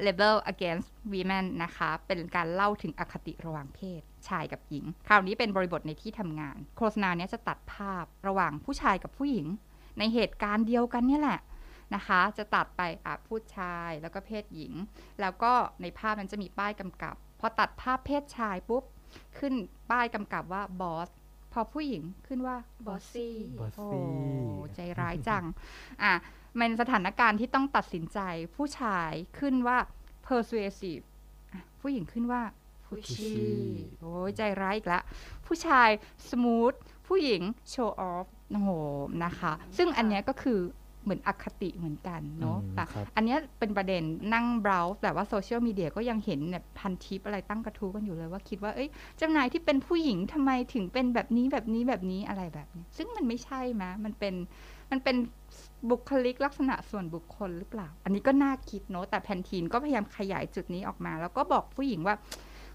Label Against Women นะคะ เป็นการเล่าถึงอคติระหว่างเพศชายกับหญิง คราวนี้เป็นบริบทในที่ทำงาน โฆษณาเนี้ยจะตัดภาพระหว่างผู้ชายกับผู้หญิง ในเหตุการณ์เดียวกันเนี่ยแหละนะคะ จะตัดไปอะผู้ชายแล้วก็เพศหญิง แล้วก็ในภาพนั้นจะมีป้ายกำกับ พอตัดภาพเพศชายปุ๊บขึ้นป้ายกำกับว่าบอสพ อผู้หญิงขึ้นว่า Bossy โอ้ Bossy ใจร้ายจัง อะ มันสถานการณ์ที่ต้องตัดสินใจผู้ชายขึ้นว่า persuasive อะผู้หญิงขึ้นว่า pushy pushy โอ้ยใจร้ายอีกแล้วผู้ชาย smooth ผู้หญิง show off โอ้โหนะคะ ซึ่งอันเนี้ยก็คือ เหมือนอคติเหมือนกันเนาะอืมแต่ครับอันเนี้ยเป็นประเด็นนั่งเบราว์แต่ว่าโซเชียลมีเดียก็ยังเห็นเนี่ยพันทิปอะไรตั้งกระทู้กันอยู่เลยว่าคิดว่าเอ้ยเจ้านายที่เป็นผู้หญิงทำไมถึงเป็นแบบนี้แบบนี้แบบนี้อะไรแบบนี้ ซึ่งมันไม่ใช่ไหมมันเป็นมันเป็นบุคลิกลักษณะส่วนบุคคลหรือเปล่า อันนี้ก็น่าคิดเนาะแต่แพนทีนก็พยายามขยายจุดนี้ออกมา แล้วก็บอกผู้หญิงว่า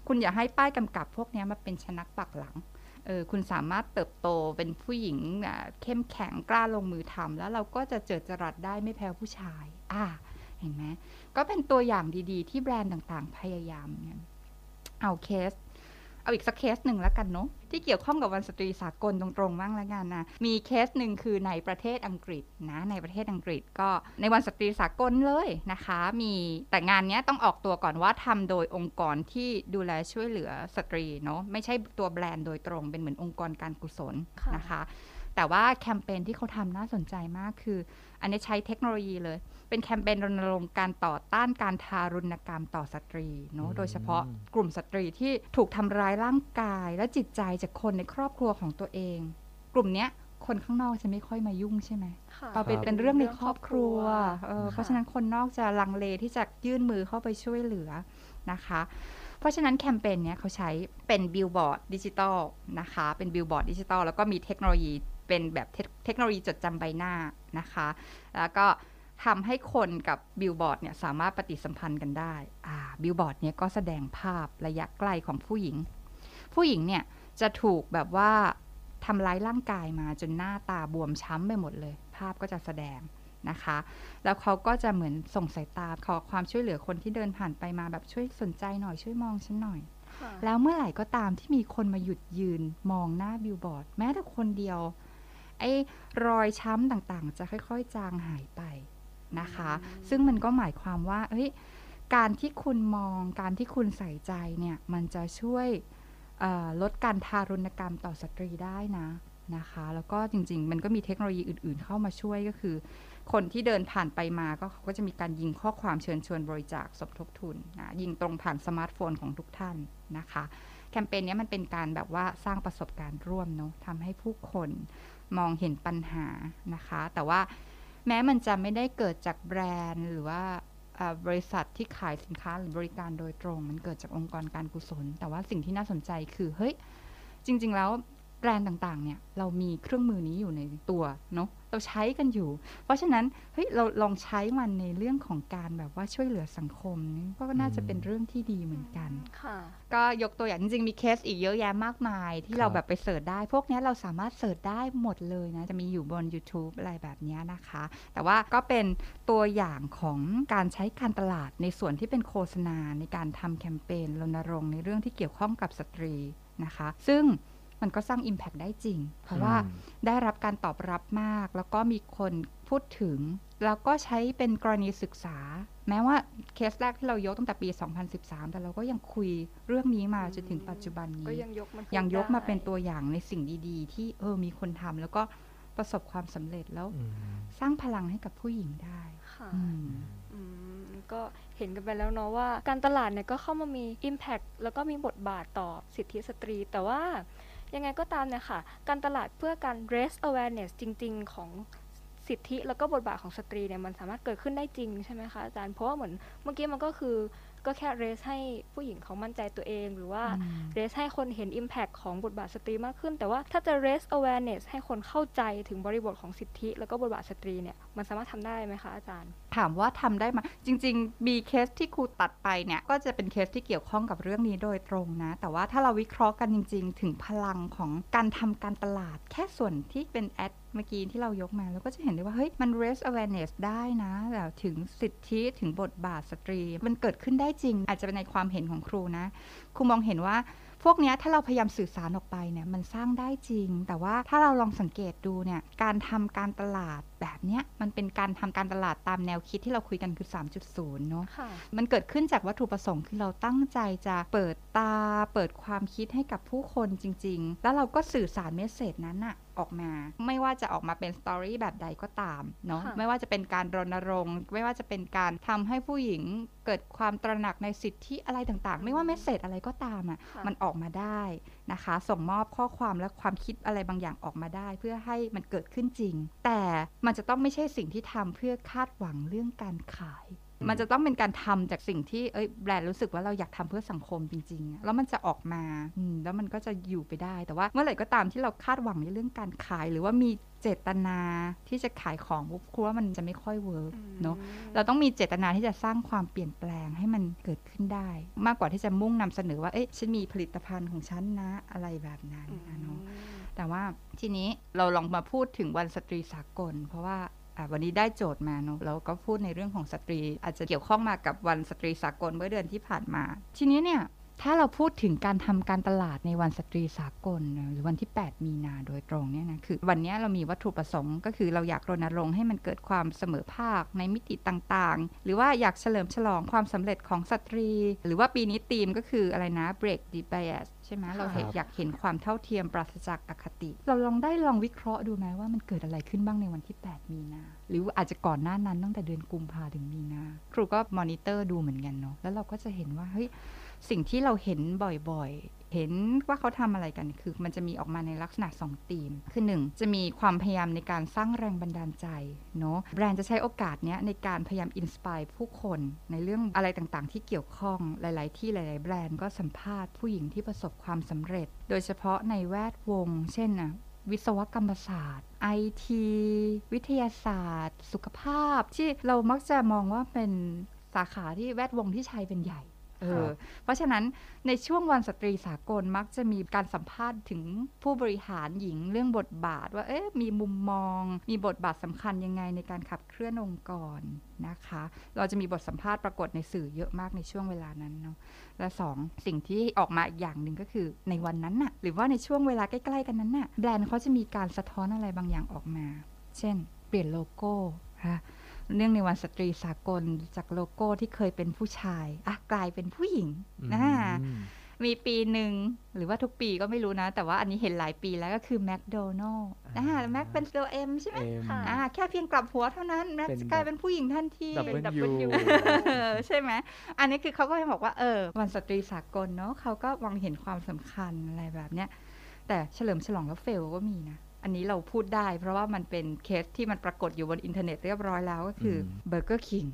คุณอย่าให้ป้ายกำกับพวกเนี้ยมาเป็นชนักปักหลัง เออคุณสามารถเติบโตเป็นผู้หญิงเข้มแข็งกล้าลงมือทำแล้วเราก็จะเจิดจรัสได้ไม่แพ้ผู้ชาย อ่าเห็นไหมก็เป็นตัวอย่างดีๆ ที่แบรนด์ต่างๆ พยายาม เอาเคส เอาอีกสักเคสหนึ่งแล้วกันเนาะ ที่เกี่ยวข้องกับวันสตรีสากลตรงๆบ้างแล้วกันนะมีเคสหนึ่งคือในประเทศอังกฤษนะในประเทศอังกฤษก็ในวันสตรีสากลเลยนะคะ มีแต่งานนี้ต้องออกตัวก่อนว่าทำโดยองค์กรที่ดูแลช่วยเหลือสตรีเนาะไม่ใช่ตัวแบรนด์โดยตรงเป็นเหมือนองค์กรการกุศลนะคะ แต่ว่าแคมเปญที่เขาทำน่าสนใจมากคือ อันนี้ใช้เทคโนโลยีเลย เป็นแคมเปญรณรงค์การต่อต้านการทารุณกรรมต่อสตรีเนาะอืมโดยเฉพาะกลุ่มสตรีที่ถูกทำร้ายร่างกาย และจิตใจจากคนในครอบครัวของตัวเอง กลุ่มเนี้ยคนข้างนอกจะไม่ค่อยมายุ่งใช่ไหมค่ะเอาเป็นเป็นเรื่องในครอบครัวเออค่ะเพราะฉะนั้นคนนอกจะลังเลที่จะยื่นมือเข้าไปช่วยเหลือนะคะ เพราะฉะนั้นแคมเปญเนี้ยเขาใช้เป็นบิลบอร์ดดิจิตอลนะคะ เป็นบิลบอร์ดดิจิตอลแล้วก็มีเทคโนโลยีเป็นแบบเทคเทคโนโลยีจดจำใบหน้านะคะ แล้วก็ ทำให้คนกับบิลบอร์ดเนี่ยสามารถปฏิสัมพันธ์กันได้อ่าบิลบอร์ดเนี่ยก็แสดงภาพระยะใกล้ของผู้หญิง ผู้หญิงเนี่ยจะถูกแบบว่าทำร้ายร่างกายมาจนหน้าตาบวมช้ำไปหมดเลย ภาพก็จะแสดงนะคะ แล้วเขาก็จะเหมือนส่งสายตาขอความช่วยเหลือคนที่เดินผ่านไปมาแบบช่วยสนใจหน่อยช่วยมองฉันหน่อยค่ะแล้วเมื่อไหร่ก็ตามที่มีคนมาหยุดยืนมองหน้าบิลบอร์ด แม้แต่คนเดียว ไอ้รอยช้ำต่างๆ จะค่อยๆ จางหายไป นะคะ ซึ่งมันก็หมายความว่าเฮ้ยการที่คุณมองการที่คุณใส่ใจเนี่ย มันจะช่วยลดการทารุณกรรมต่อสตรีได้นะนะคะ แล้วก็จริง ๆ มันก็มีเทคโนโลยีอื่น ๆ เข้ามาช่วยก็คือ คนที่เดินผ่านไปมาก็เขาก็จะมีการยิงข้อความเชิญชวนบริจาคสมทบทุนนะยิงตรงผ่านสมาร์ทโฟนของทุกท่านนะคะ แคมเปญนี้มันเป็นการแบบว่าสร้างประสบการณ์ร่วมเนาะทำให้ผู้คนมองเห็นปัญหานะคะ แต่ว่า แม้มันจะไม่ได้เกิดจากแบรนด์หรือว่าบริษัทที่ขายสินค้าหรือบริการโดยตรง มันเกิดจากองค์กรการกุศล แต่ว่าสิ่งที่น่าสนใจคือเฮ้ยจริง ๆ แล้วแบรนด์ต่างๆ เนี่ยเรามีเครื่องมือนี้อยู่ในตัวเนาะ เราใช้กันอยู่ เพราะฉะนั้นเฮ้ยเราลองใช้มันในเรื่องของการแบบว่าช่วยเหลือสังคมนี่ก็น่าจะเป็นเรื่องที่ดีเหมือนกันค่ะก็ยกตัวอย่างจริงๆมีเคสอีกเยอะแยะมากมาย ที่ครับเราแบบไป search ได้ พวกเนี้ยเราสามารถ search ได้หมดเลยนะ จะมีอยู่บน YouTube อะไรแบบเนี้ยนะคะ แต่ว่าก็เป็นตัวอย่างของการใช้การตลาดในส่วนที่เป็นโฆษณาในการทำแคมเปญรณรงค์ในเรื่องที่เกี่ยวข้องกับสตรีนะคะ ซึ่ง มันก็สร้าง Impact ได้จริง เพราะว่าอืมได้รับการตอบรับมาก แล้วก็มีคนพูดถึง แล้วก็ใช้เป็นกรณีศึกษา แม้ว่าเคสแรกที่เรายกตั้งแต่ปี 2013 แต่เราก็ยังคุยเรื่องนี้มาจนถึงปัจจุบันนี้ก็ยังยกมันขึ้นยังยกมาได้เป็นตัวอย่างในสิ่งดีๆ ที่เออมีคนทำแล้วก็ประสบความสำเร็จแล้วอืมสร้างพลังให้กับผู้หญิงได้ค่ะอืมอืมก็เห็นกันไปแล้วเนาะว่า การตลาดเนี่ยก็เข้ามามี Impact แล้วก็มีบทบาทต่อสิทธิสตรี แต่ว่า ยังไงก็ตามเนี่ยค่ะ การตลาดเพื่อการ raise awareness จริง ๆ ของสิทธิแล้วก็บทบาทของสตรีเนี่ยมันสามารถเกิดขึ้นได้จริงใช่ไหมคะอาจารย์ เพราะว่าเหมือนเมื่อกี้มันก็คือ ก็แค่ raise ให้ผู้หญิงเขามั่นใจตัวเอง หรือว่าอืม raise ให้คนเห็น impact ของบทบาทสตรีมากขึ้น แต่ว่าถ้าจะ raise awareness ให้คนเข้าใจถึงบริบทของสิทธิ แล้วก็บทบาทสตรีเนี่ยมันสามารถทำได้ไหมคะอาจารย์ ถามว่าทำได้ไหมจริง ๆ มีเคสที่ครูตัดไปเนี่ยก็จะเป็นเคสที่เกี่ยวข้องกับเรื่องนี้โดยตรงนะ แต่ว่าถ้าเราวิเคราะห์กันจริง ๆ ถึงพลังของการทำการตลาดแค่ส่วนที่เป็น ad เมื่อกี้ที่เรายกมาเราก็จะเห็นได้ว่าเฮ้ยมัน raise awareness ได้นะแบบถึงสิทธิถึงบทบาทสตรี มันเกิดขึ้นได้จริง อาจจะเป็นในความเห็นของครูนะครูมองเห็นว่าพวกเนี้ยถ้าเราพยายามสื่อสารออกไปเนี่ยมันสร้างได้จริง แต่ว่าถ้าเราลองสังเกตดูเนี่ยการทำการตลาดแบบเนี้ยมันเป็นการทำการตลาดตามแนวคิดที่เราคุยกันคือ 3.0 เนอะค่ะมันเกิดขึ้นจากวัตถุประสงค์คือเราตั้งใจจะเปิดตา เปิดความคิดให้กับผู้คนจริง ๆ แล้วเราก็สื่อสารเมสเซจนั้นอะ ออกมา ไม่ว่าจะออกมาเป็นสตอรี่แบบใดก็ตามเนาะค่ะไม่ว่าจะเป็นการรณรงค์ไม่ว่าจะเป็นการทำให้ผู้หญิงเกิดความตระหนักในสิทธิอะไรต่างๆ ไม่ว่าเมสเซจอะไรก็ตามอะค่ะมันออกมาได้นะคะ ส่งมอบข้อความและความคิดอะไรบางอย่างออกมาได้ เพื่อให้มันเกิดขึ้นจริง แต่มันจะต้องไม่ใช่สิ่งที่ทำเพื่อคาดหวังเรื่องการขายอื มมันจะต้องเป็นการทำจากสิ่งที่เอ้ยแบรนด์รู้สึกว่าเราอยากทำเพื่อสังคมจริงๆอะแล้วมันจะออกมาอืมแล้วมันก็จะอยู่ไปได้ แต่ว่าเมื่อไหร่ก็ตามที่เราคาดหวังในเรื่องการขาย หรือว่ามีเจตนาที่จะขายของปุ๊บครูว่ามันจะไม่ค่อย work เนาะเราต้องมีเจตนาที่จะสร้างความเปลี่ยนแปลงให้มันเกิดขึ้นได้ มากกว่าที่จะมุ่งนำเสนอว่าเอ๊ะฉันมีผลิตภัณฑ์ของฉันนะอะไรแบบนั้นอืมนะเนาะแต่ว่าทีนี้เราลองมาพูดถึงวันสตรีสากล เพราะว่าอะ วันนี้ได้โจทย์มาเนาะแล้วก็พูดในเรื่องของสตรี อาจจะเกี่ยวข้องมากับวันสตรีสากลเมื่อเดือนที่ผ่านมา ทีนี้เนี่ย ถ้าเราพูดถึงการทำการตลาดในวันสตรีสากลนะหรือวันที่ 8 มีนาโดยตรงเนี่ยนะคือวันเนี้ยเรามีวัตถุประสงค์ก็คือเราอยากรณรงค์ให้มันเกิดความเสมอภาคในมิติต่างๆ หรือว่าอยากเฉลิมฉลองความสำเร็จของสตรี หรือว่าปีนี้ธีมก็คืออะไรนะ break the bias ใช่ไหมเราเห็นครับอยากเห็นความเท่าเทียมปราศจากอคติ เราลองได้ลองวิเคราะห์ดูไหมว่ามันเกิดอะไรขึ้นบ้างในวันที่ 8 มีนาหรือว่าอาจจะก่อนหน้านั้นตั้งแต่เดือนกุมภาถึงมีนาครูก็มอนิเตอร์ดูเหมือนกันเนาะแล้วเราก็จะเห็นว่าเฮ้ย สิ่งที่เราเห็นบ่อยๆ เห็นว่าเขาทำอะไรกัน คือมันจะมีออกมาในลักษณะ 2 ธีม คือหนึ่งจะมีความพยายามในการสร้างแรงบันดาลใจเนาะแบรนด์จะใช้โอกาสเนี้ยในการพยายาม inspire ผู้คนในเรื่องอะไรต่างๆ ที่เกี่ยวข้องหลาย ๆ ที่หลาย ๆ แบรนด์ก็สัมภาษณ์ผู้หญิงที่ประสบความสำเร็จ โดยเฉพาะในแวดวง เช่นนะวิศวกรรมศาสตร์ไอทีวิทยาศาสตร์ สุขภาพ ที่เรามักจะมองว่าเป็นสาขาที่แวดวงที่ชายเป็นใหญ่ เออเพราะฉะนั้นในช่วงวันสตรีสากลมักจะมีการสัมภาษณ์ถึงผู้บริหารหญิงเรื่องบทบาท ว่าเอ๊ะมีมุมมอง มีบทบาทสำคัญยังไงในการขับเคลื่อนองค์กรนะคะ เราจะมีบทสัมภาษณ์ปรากฏในสื่อเยอะมากในช่วงเวลานั้นเนาะและสองสิ่งที่ออกมาอีกอย่างหนึ่งก็คือในวันนั้นน่ะหรือว่าในช่วงเวลาใกล้ๆกันนั้นน่ะแบรนด์เขาจะมีการสะท้อนอะไรบางอย่างออกมา เช่น เปลี่ยนโลโก้ค่ะ เนื่องในวันสตรีสากลจากโลโก้ที่เคยเป็นผู้ชายอะกลายเป็นผู้หญิงนะอืมมีปีหนึ่งหรือว่าทุกปีก็ไม่รู้นะ แต่ว่าอันนี้เห็นหลายปีแล้วก็คือแม d โดนัล s อ่าแม็กเป็นตัว M ใช่ไหม M ค่ะอ่าแค่เพียงกลับหัวเท่านั้นแม็กเป็นจะกลายเป็นผู้หญิงทันที W W เออใช่ไหมอันนี้คือเขาก็บอกว่าเออวันสตรีสากลเนาะเขาก็มองเห็นความสำคัญอะไรแบบเนี้ยแต่เฉลิมฉลองแล้ว fail ก็มีนะ อันนี้เราพูดได้ เพราะว่ามันเป็นเคสที่มันปรากฏอยู่บนอินเทอร์เน็ตเรียบร้อยแล้วก็คือเบอร์เกอร์คิง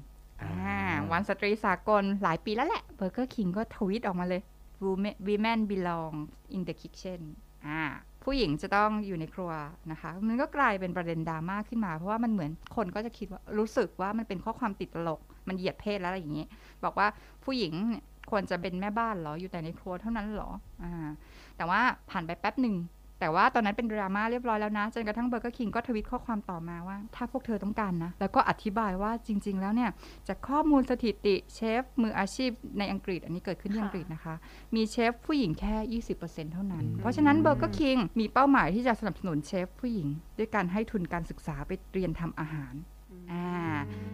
อ่าอ่าวันสตรีสากลหลายปีแล้วแหละเบอร์เกอร์คิงก็ทวีตออกมาเลย Women Women belong in the kitchen อ่าผู้หญิงจะต้องอยู่ในครัวนะคะ มันก็กลายเป็นประเด็นดราม่าขึ้นมา เพราะว่ามันเหมือนคนก็จะคิดว่ารู้สึกว่ามันเป็นข้อความติดตลก มันเหยียดเพศแล้วอะไรอย่างนี้ บอกว่าผู้หญิงเนี่ยควรจะเป็นแม่บ้านเหรออยู่แต่ในครัวเท่านั้นเหรออ่าแต่ว่าผ่านไปแป๊บหนึ่ง แต่ว่าตอนนั้นเป็นดราม่าเรียบร้อยแล้วนะ จนกระทั่งเบอร์เกอร์คิงก็ทวิตข้อความต่อมาว่า ถ้าพวกเธอต้องการนะ แล้วก็อธิบายว่าจริง ๆ แล้วเนี่ยจากข้อมูลสถิติเชฟมืออาชีพในอังกฤษ อันนี้เกิดขึ้นที่ค่ะอังกฤษนะคะ มีเชฟผู้หญิงแค่ 20%เท่านั้นอืมเพราะฉะนั้นเบอร์เกอร์คิงมีเป้าหมายที่จะสนับสนุนเชฟผู้หญิง ด้วยการให้ทุนการศึกษาไปเรียนทำอาหาร อ่า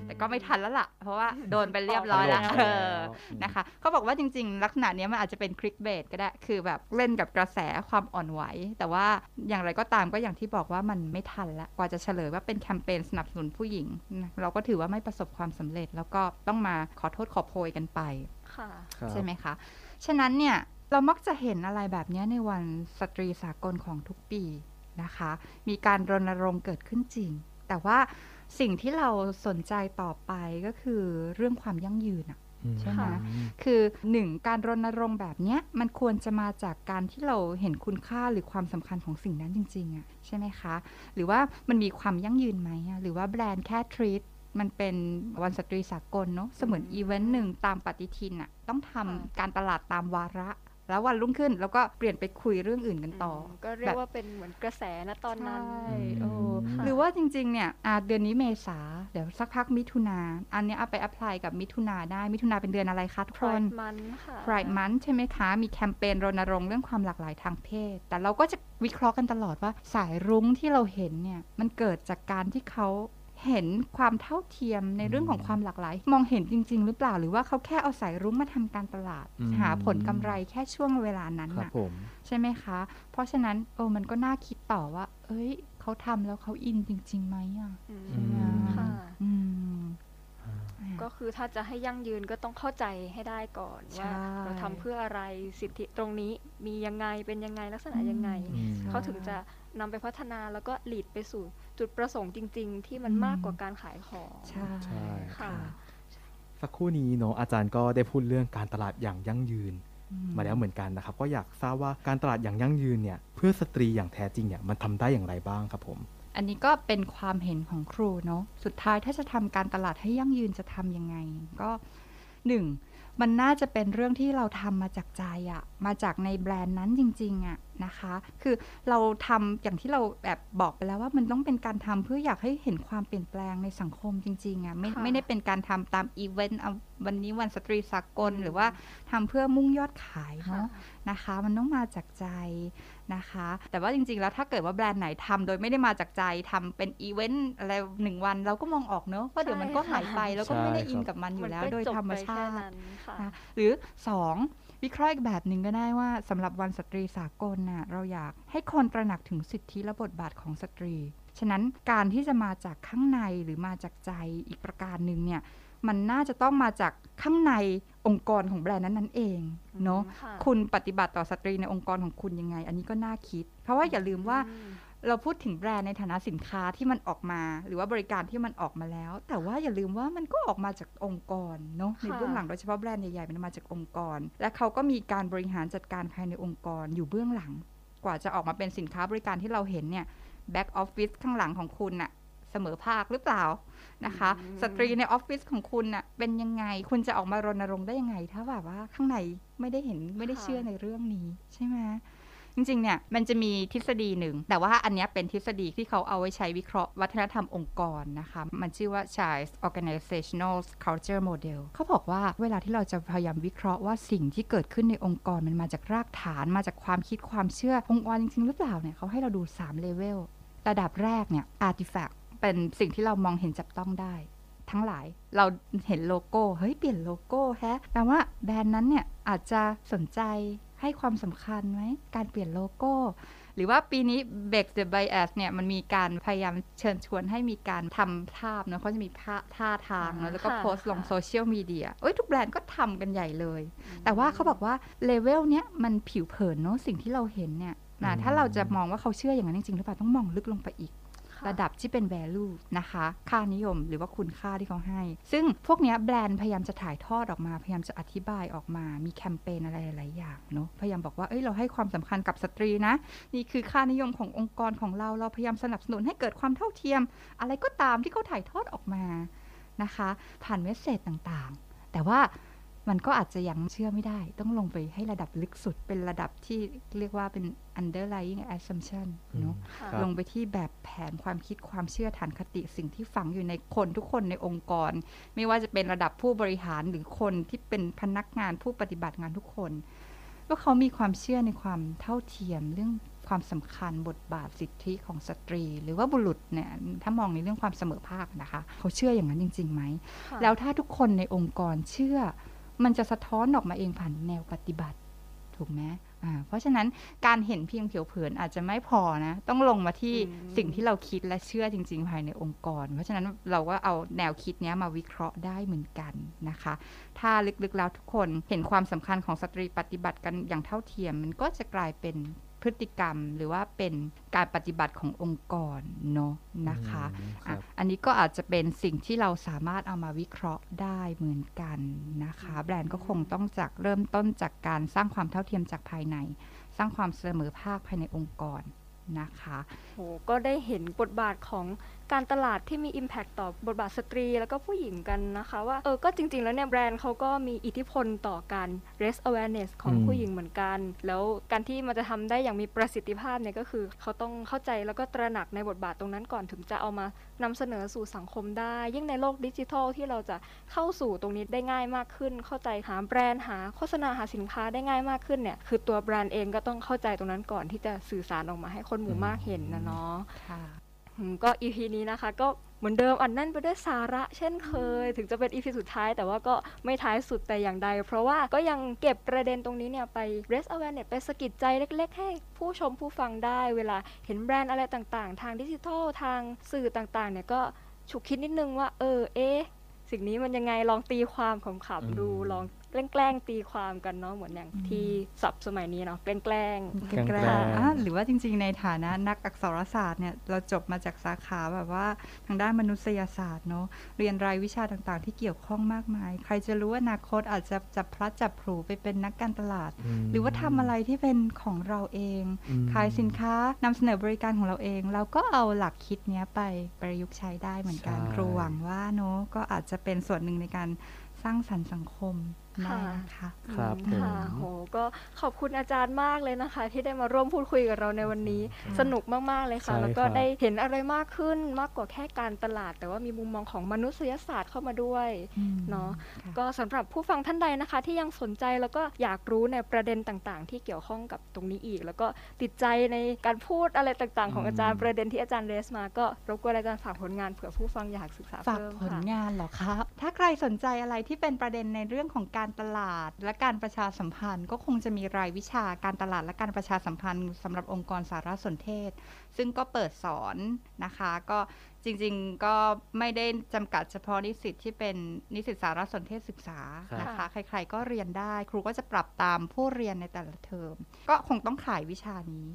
แต่ก็ไม่ทันแล้วล่ะ เพราะว่าโดนไปเรียบร้อยแล้วตอบไปเอแล้วอนะคะเขาบอกว่าจริง ๆ ลักษณะเนี้ยมันอาจจะเป็นคลิกเบสก็ได้ คือแบบเล่นกับกระแสความอ่อนไหว แต่ว่าอย่างไรก็ตามก็อย่างที่บอกว่ามันไม่ทันละกว่าจะเฉลยว่าเป็นแคมเปญสนับสนุนผู้หญิงนะเราก็ถือว่าไม่ประสบความสำเร็จ แล้วก็ต้องมาขอโทษขอโพยกันไปค่ะครับใช่ไหมคะ ฉะนั้นเนี่ยเรามักจะเห็นอะไรแบบเนี้ยในวันสตรีสากลของทุกปีนะคะ มีการรณรงค์เกิดขึ้นจริง แต่ว่า สิ่งที่เราสนใจต่อไปก็คือเรื่องความยั่งยืนอะอืมใช่ไหมค่ะคือหนึ่งการรณรงค์แบบเนี้ยมันควรจะมาจากการที่เราเห็นคุณค่าหรือความสำคัญของสิ่งนั้นจริงๆอะใช่ไหมคะ หรือว่ามันมีความยั่งยืนไหมอะหรือว่าแบรนด์แค่ treat มันเป็นวันสตรีสากลเนาะเสมือนอีเวนต์หนึ่งตามปฏิทินอะต้องทำค่ะการตลาดตามวาระ แล้ววันรุ่งขึ้นแล้วก็เปลี่ยนไปคุยเรื่องอื่นกันต่อมก็เรียกว่าเป็นเหมือนกระแสนะตอนนั้นใช่อืมเออค่ะหรือว่าจริงๆเนี่ยอะเดือนนี้เมษาเดี๋ยวสักพักมิถุนาอันเนี้ยเอาไป apply กับมิถุนาได้มิถุนาเป็นเดือนอะไรคะทุกคน Pride Month ค่ะ Pride Month ใช่ไหมคะ มีแคมเปญรณรงค์เรื่องความหลากหลายทางเพศ แต่เราก็จะวิเคราะห์กันตลอดว่าสายรุ้งที่เราเห็นเนี่ยมันเกิดจากการที่เขา เห็นความเท่าเทียมในเรื่องของความหลากหลาย มองเห็นจริง ๆ หรือเปล่า หรือว่าเขาแค่เอาสายรุ้งมาทำการตลาดอืมหาผลกำไรแค่ช่วงเวลานั้นครับน่ะผมใช่ไหมคะ เพราะฉะนั้นเออมันก็น่าคิดต่อว่า เอ้ยเขาทำแล้วเขาอินจริงๆไหมอะอืมอืมค่ะอืมก็คือถ้าจะให้ยั่งยืนก็ต้องเข้าใจให้ได้ก่อนใช่ว่าเราทำเพื่ออะไรสิทธิตรงนี้มียังไงเป็นยังไงลักษณะยังไงอืมเขาถึงจะ นำไปพัฒนาแล้วก็หลีดไปสู่จุดประสงค์จริง ๆ ที่มันอืมมากกว่าการขายของ ใช่ใช่ค่ะ สักครู่นี้เนาะอาจารย์ก็ได้พูดเรื่องการตลาดอย่างยั่งยืนอืมาแล้วเหมือนกันนะครับ ก็อยากทราบว่าการตลาดอย่างยั่งยืนเนี่ยเพื่อสตรีอย่างแท้จริงเนี่ยมันทำได้อย่างไรบ้างครับผม อันนี้ก็เป็นความเห็นของครูเนาะสุดท้ายถ้าจะทำการตลาดให้ยั่งยืนจะทำยังไง ก็หนึ่ง มันน่าจะเป็นเรื่องที่เราทำมาจากใจอะมาจากในแบรนด์นั้นจริงๆอะนะคะ คือเราทำอย่างที่เราแบบบอกไปแล้วว่ามันต้องเป็นการทำเพื่ออยากให้เห็นความเปลี่ยนแปลงในสังคมจริงๆอะไม่ค่ะไม่ได้เป็นการทำตามอีเวนต์เอาวันนี้วันสตรีสากลอืมหรือว่าทำเพื่อมุ่งยอดขายค่ะเนาะนะคะ มันต้องมาจากใจนะคะ แต่ว่าจริงๆ แล้วถ้าเกิดว่าแบรนด์ไหนทำโดยไม่ได้มาจากใจทำเป็นอีเวนต์อะไรหนึ่งวันเราก็มองออกเนอะว่าเดี๋ยวมันก็หายไปแล้วก็ไม่ได้ใช่ครับอินกับมันอยู่แล้วมันก็โดยจบธรรมไปชาแค่ตินั้นค่ะนะหรือ 2 วิเคราะห์อีกแบบหนึ่งก็ได้ว่าสำหรับวันสตรีสากลน่ะเราอยากให้คนตระหนักถึงสิทธิและบทบาทของสตรี ฉะนั้นการที่จะมาจากข้างในหรือมาจากใจอีกประการหนึ่งเนี่ย มันน่าจะต้องมาจากข้างในองค์กรของแบรนด์นั้นๆเองเนาะค่ะคุณปฏิบัติต่อสตรีในองค์กรของคุณยังไง อันนี้ก็น่าคิด เพราะว่าอย่าลืมว่าอืมเราพูดถึงแบรนด์ในฐานะสินค้าที่มันออกมา หรือว่าบริการที่มันออกมาแล้ว แต่ว่าอย่าลืมว่ามันก็ออกมาจากองค์กรเนาะในค่ะเบื้องหลังโดยเฉพาะแบรนด์ใหญ่ๆมันมาจากองค์กร และเขาก็มีการบริหารจัดการภายในองค์กรอยู่เบื้องหลัง กว่าจะออกมาเป็นสินค้าบริการที่เราเห็นเนี่ยแบ็กออฟฟิศข้างหลังของคุณน่ะ เสมอภาคหรือเปล่านะคะอืมสตรีในออฟฟิศของคุณน่ะเป็นยังไงคุณจะออกมารณรงค์ได้ยังไง ถ้าแบบว่าข้างในไม่ได้เห็นไม่ได้เชื่อในเรื่องนี้ใช่ไหมจริงๆ เนี่ย มันจะมีทฤษฎีหนึ่ง แต่ว่าอันเนี้ยเป็นทฤษฎีที่เขาเอาไว้ใช้วิเคราะห์วัฒนธรรมองค์กรนะคะ มันชื่อว่า Schein's Organizational Culture Model เขาบอกว่าเวลาที่เราจะพยายามวิเคราะห์ว่าสิ่งที่เกิดขึ้นในองค์กรมันมาจากรากฐานมาจากความคิดความเชื่อองค์กรจริงๆ หรือเปล่าเนี่ยเขาให้เราดู3เลเวลระดับแรกเนี่ย artifact เป็นสิ่งที่เรามองเห็นจับต้องได้ ทั้งหลายเราเห็นโลโก้เฮ้ยเปลี่ยนโลโก้แฮะแปลว่าแบรนด์นั้นเนี่ยอาจจะสนใจใให้ความสำคัญไหมการเปลี่ยนโลโก้ หรือว่าปีนี้ Break the Bias เนี่ยมันมีการพยายามเชิญชวนให้มีการทำภาพเนอะเขาจะมีท่าท่าทางเนอะแล้วก็ค่ะโพสต์ลงค่ะโซเชียลมีเดียเอ้ยทุกแบรนด์ก็ทำกันใหญ่เลย แต่ว่าเขาบอกว่าเลเวลเนี้ยมันผิวเผินเนอะสิ่งที่เราเห็นเนี่ยนะอืมถ้าเราจะมองว่าเขาเชื่ออย่างนั้นจริงๆหรือเปล่าต้องมองลึกลงไปอีกค่ะ ระดับที่เป็น value นะคะ ค่านิยมหรือว่าคุณค่าที่เขาให้ ซึ่งพวกนี้แบรนด์พยายามจะถ่ายทอดออกมา พยายามจะอธิบายออกมา มีแคมเปญอะไรหลายอย่างเนาะ พยายามบอกว่า เอ้ย เราให้ความสำคัญกับสตรีนะ นี่คือค่านิยมขององค์กรของเรา เราพยายามสนับสนุนให้เกิดความเท่าเทียม อะไรก็ตามที่เขาถ่ายทอดออกมา นะคะ ผ่าน message ต่างๆ แต่ว่า มันก็อาจจะยังเชื่อไม่ได้ ต้องลงไปให้ระดับลึกสุดเป็นระดับที่เรียกว่าเป็น underlying assumption เนาะค่ะครับลงไปที่แบบแผนความคิดความเชื่อฐานคติสิ่งที่ฝังอยู่ในคนทุกคนในองค์กร ไม่ว่าจะเป็นระดับผู้บริหารหรือคนที่เป็นพนักงานผู้ปฏิบัติงานทุกคน ว่าเขามีความเชื่อในความเท่าเทียมเรื่องความสำคัญบทบาทสิทธิของสตรี หรือว่าบุรุษเนี่ยถ้ามองในเรื่องความเสมอภาคนะคะ เขาเชื่ออย่างนั้นจริงๆไหมค่ะแล้วถ้าทุกคนในองค์กรเชื่อ มันจะสะท้อนออกมาเองผ่านแนวปฏิบัติ ถูกไหมอ่าเพราะฉะนั้นการเห็นเพียงผิวเผินอาจจะไม่พอนะ ต้องลงมาที่อืมสิ่งที่เราคิดและเชื่อจริง ๆ ภายในองค์กร เพราะฉะนั้นเราก็เอาแนวคิดเนี้ยมาวิเคราะห์ได้เหมือนกันนะคะ ถ้าลึกๆแล้วทุกคนเห็นความสำคัญของสตรีปฏิบัติกันอย่างเท่าเทียม มันก็จะกลายเป็น พฤติกรรม หรือว่าเป็นการปฏิบัติขององค์กรเนาะนะคะอืมคอะรับอันนี้ก็อาจจะเป็นสิ่งที่เราสามารถเอามาวิเคราะห์ได้เหมือนกันนะคะ แบรนด์ก็คงต้องจากเริ่มต้นจากการสร้างความเท่าเทียมจากภายใน สร้างความเสมอภาคภายในองค์กรนะคะโหก็ได้เห็นบทบาทของการตลาดที่มี Impact ต่อบทบาทสตรี แล้วก็ผู้หญิงกันนะคะว่าเออก็จริง ๆ แล้วเนี่ยแบรนด์เขาก็มีอิทธิพลต่อการ raise awareness ของผู้หญิงเหมือนกัน แล้วการที่มันจะทำได้อย่างมีประสิทธิภาพเนี่ยก็คือเขาต้องเข้าใจแล้วก็ตระหนักในบทบาทตรงนั้นก่อนถึงจะเอามานำเสนอสู่สังคมได้ ยิ่งในโลกดิจิทัลที่เราจะเข้าสู่ตรงนี้ได้ง่ายมากขึ้น เข้าใจหาแบรนด์หาโฆษณาหาสินค้าได้ง่ายมากขึ้นเนี่ยคือตัวแบรนด์เองก็ต้องเข้าใจตรงนั้นก่อนที่จะสื่อสารออกมาให้คนหมู่มากเห็นนะเนาะ ค่ะอืมก็ EP นี้นะคะ ก็เหมือนเดิมอันแน่นไปด้วยสาระเช่นเคย ถึงจะเป็น EP สุดท้าย แต่ว่าก็ไม่ท้ายสุดแต่อย่างใด เพราะว่าก็ยังเก็บประเด็นตรงนี้เนี่ยไป raise awareness ไปสะกิดใจเล็ก ๆ ให้ผู้ชมผู้ฟังได้เวลาเห็นแบรนด์อะไรต่างๆ ทางดิจิทัลทางสื่อต่างๆเนี่ยก็ฉุกคิดนิดนึงว่าเออเอ๊ะสิ่งนี้มันยังไงลองตีความขำๆดูอืมลอง แกล้งๆตีความกันเนาะเหมือนอย่างที่ศัพท์สมัยนี้เนาะแกล้งๆแกล้งแกล้งๆอะหรือว่าจริง ๆ ในฐานะนักอักษรศาสตร์เนี่ยเราจบมาจากสาขาแบบว่าทางด้านมนุษยศาสตร์เนาะเรียนรายวิชาต่างๆ ที่เกี่ยวข้องมากมาย ใครจะรู้ว่าอนาคตอาจจะจับพลัดจับผลูไปเป็นนักการตลาดมหรือว่าทำอะไรที่เป็นของเราเองอืมขายสินค้านำเสนอบริการของเราเอง เราก็เอาหลักคิดเนี้ยไปประยุกต์ใช้ได้เหมือนกันใช่ครูหวังว่าเนาะก็อาจจะเป็นส่วนหนึ่งในการสร้างสรรค์สังคม ได้นะคะครับอืมค่ะผมโห ก็ขอบคุณอาจารย์มากเลยนะคะ ที่ได้มาร่วมพูดคุยกับเราในวันนี้ สนุกมาก ๆ เลยค่ะ ใช่แล้วก็ครับ ได้เห็นอะไรมากขึ้นมากกว่าแค่การตลาด แต่ว่ามีมุมมองของมนุษยศาสตร์เข้ามาด้วย อืมเนาะ ค่ะ ก็สำหรับผู้ฟังท่านใดนะคะ ที่ยังสนใจแล้วก็อยากรู้ในประเด็นต่างๆ ที่เกี่ยวข้องกับตรงนี้อีก แล้วก็ติดใจในการพูดอะไรต่างๆ ของอาจารย์อืมประเด็นที่อาจารย์เรสมา ก็รบกวนอาจารย์ฝากผลงานเผื่อผู้ฟังอยากศึกษาฝากเพิ่มผลค่ะ งานเหรอครับ ถ้าใครสนใจอะไรที่เป็นประเด็นในเรื่องของการการตลาดและการประชาสัมพันธ์ ก็คงจะมีรายวิชาการตลาดและการประชาสัมพันธ์สำหรับองค์กรสารสนเทศ ซึ่งก็เปิดสอนนะคะ ก็จริงๆก็ไม่ได้จำกัดเฉพาะนิสิตที่เป็นนิสิตสารสนเทศศึกษาครับนะคะ ใครๆก็เรียนได้ ครูก็จะปรับตามผู้เรียนในแต่ละเทอม ก็คงต้องขายวิชานี้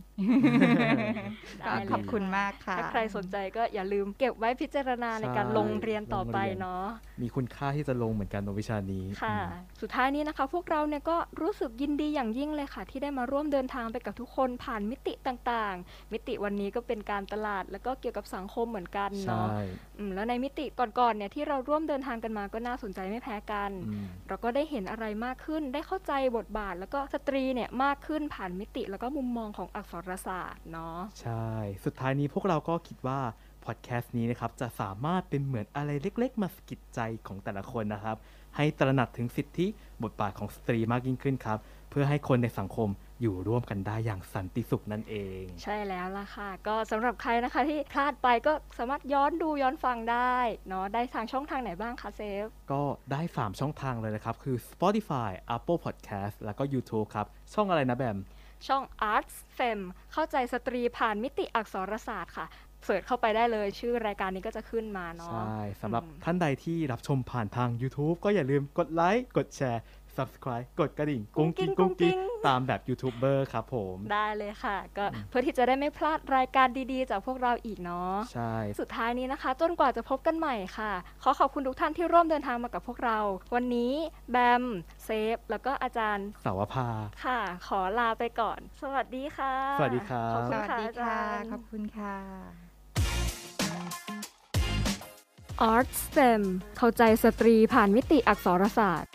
ได้ก็เลยขอบคุณมากค่ะ ถ้าใครสนใจก็อย่าลืมเก็บไว้พิจารณาในการใช่ลงเรียนต่อไปลงเรียนเนาะมีคุณค่าที่จะลงเหมือนกันในวิชานี้ค่ะอืมสุดท้ายนี้นะคะ พวกเราเนี่ยก็รู้สึกยินดีอย่างยิ่งเลยค่ะ ที่ได้มาร่วมเดินทางไปกับทุกคนผ่านมิติต่างๆ มิติวันนี้ก็เป็นการตลาดแล้วก็เกี่ยวกับสังคมเหมือนกันใช่เนาะอืมแล้วในมิติก่อนๆเนี่ยที่เราร่วมเดินทางกันมาก็น่าสนใจไม่แพ้กันอืมเราก็ได้เห็นอะไรมากขึ้น ได้เข้าใจบทบาท แล้วก็สตรีเนี่ยมากขึ้นผ่านมิติแล้วก็มุมมองของอักษรศาสตร์เนาะใช่สุดท้ายนี้พวกเราก็คิดว่าพอดแคสต์นี้นะครับจะสามารถเป็นเหมือนอะไรเล็ก ๆ มาสะกิดใจของแต่ละคนนะครับ ให้ตระหนักถึงสิทธิบทบาทของสตรีมากยิ่งขึ้นครับ เพื่อให้คนในสังคม อยู่ร่วมกันได้อย่างสันติสุขนั่นเอง ใช่แล้วล่ะค่ะ ก็สำหรับใครนะคะที่พลาดไปก็สามารถย้อนดูย้อนฟังได้เนาะได้ทางช่องทางไหนบ้างคะเซฟ ก็ได้ 3 ช่องทางเลยนะครับ คือ Spotify Apple Podcast แล้วก็ YouTube ครับ ช่องอะไรนะแบม ช่อง Arts Fem เข้าใจสตรีผ่านมิติอักษรศาสตร์ค่ะ search เข้าไปได้เลยชื่อรายการนี้ก็จะขึ้นมาเนาะใช่สำหรับอืมท่านใดที่รับชมผ่านทาง YouTube ก็อย่าลืมกดไลค์กดแชร์ Subscribe กดกระดิ่ง กุ้งกิ้งกุ้งกิ้งตามแบบยูทูบเบอร์ครับผม ได้เลยค่ะ ก็เพื่อที่จะได้ไม่พลาดรายการดีๆ จากพวกเราอีกเนาะใช่ สุดท้ายนี้นะคะ จนกว่าจะพบกันใหม่ค่ะ ขอขอบคุณทุกท่านที่ร่วมเดินทางมากับพวกเรา วันนี้แบมเซฟ แล้วก็อาจารย์สาวภาค่ะ ขอลาไปก่อน สวัสดีค่ะ สวัสดีครับขอบสคุณวัสค่ะดีอาค่ะจารย์ขอบคุณค่ะ Arts STEM เข้าใจสตรีผ่านมิติอักษรศาสตร์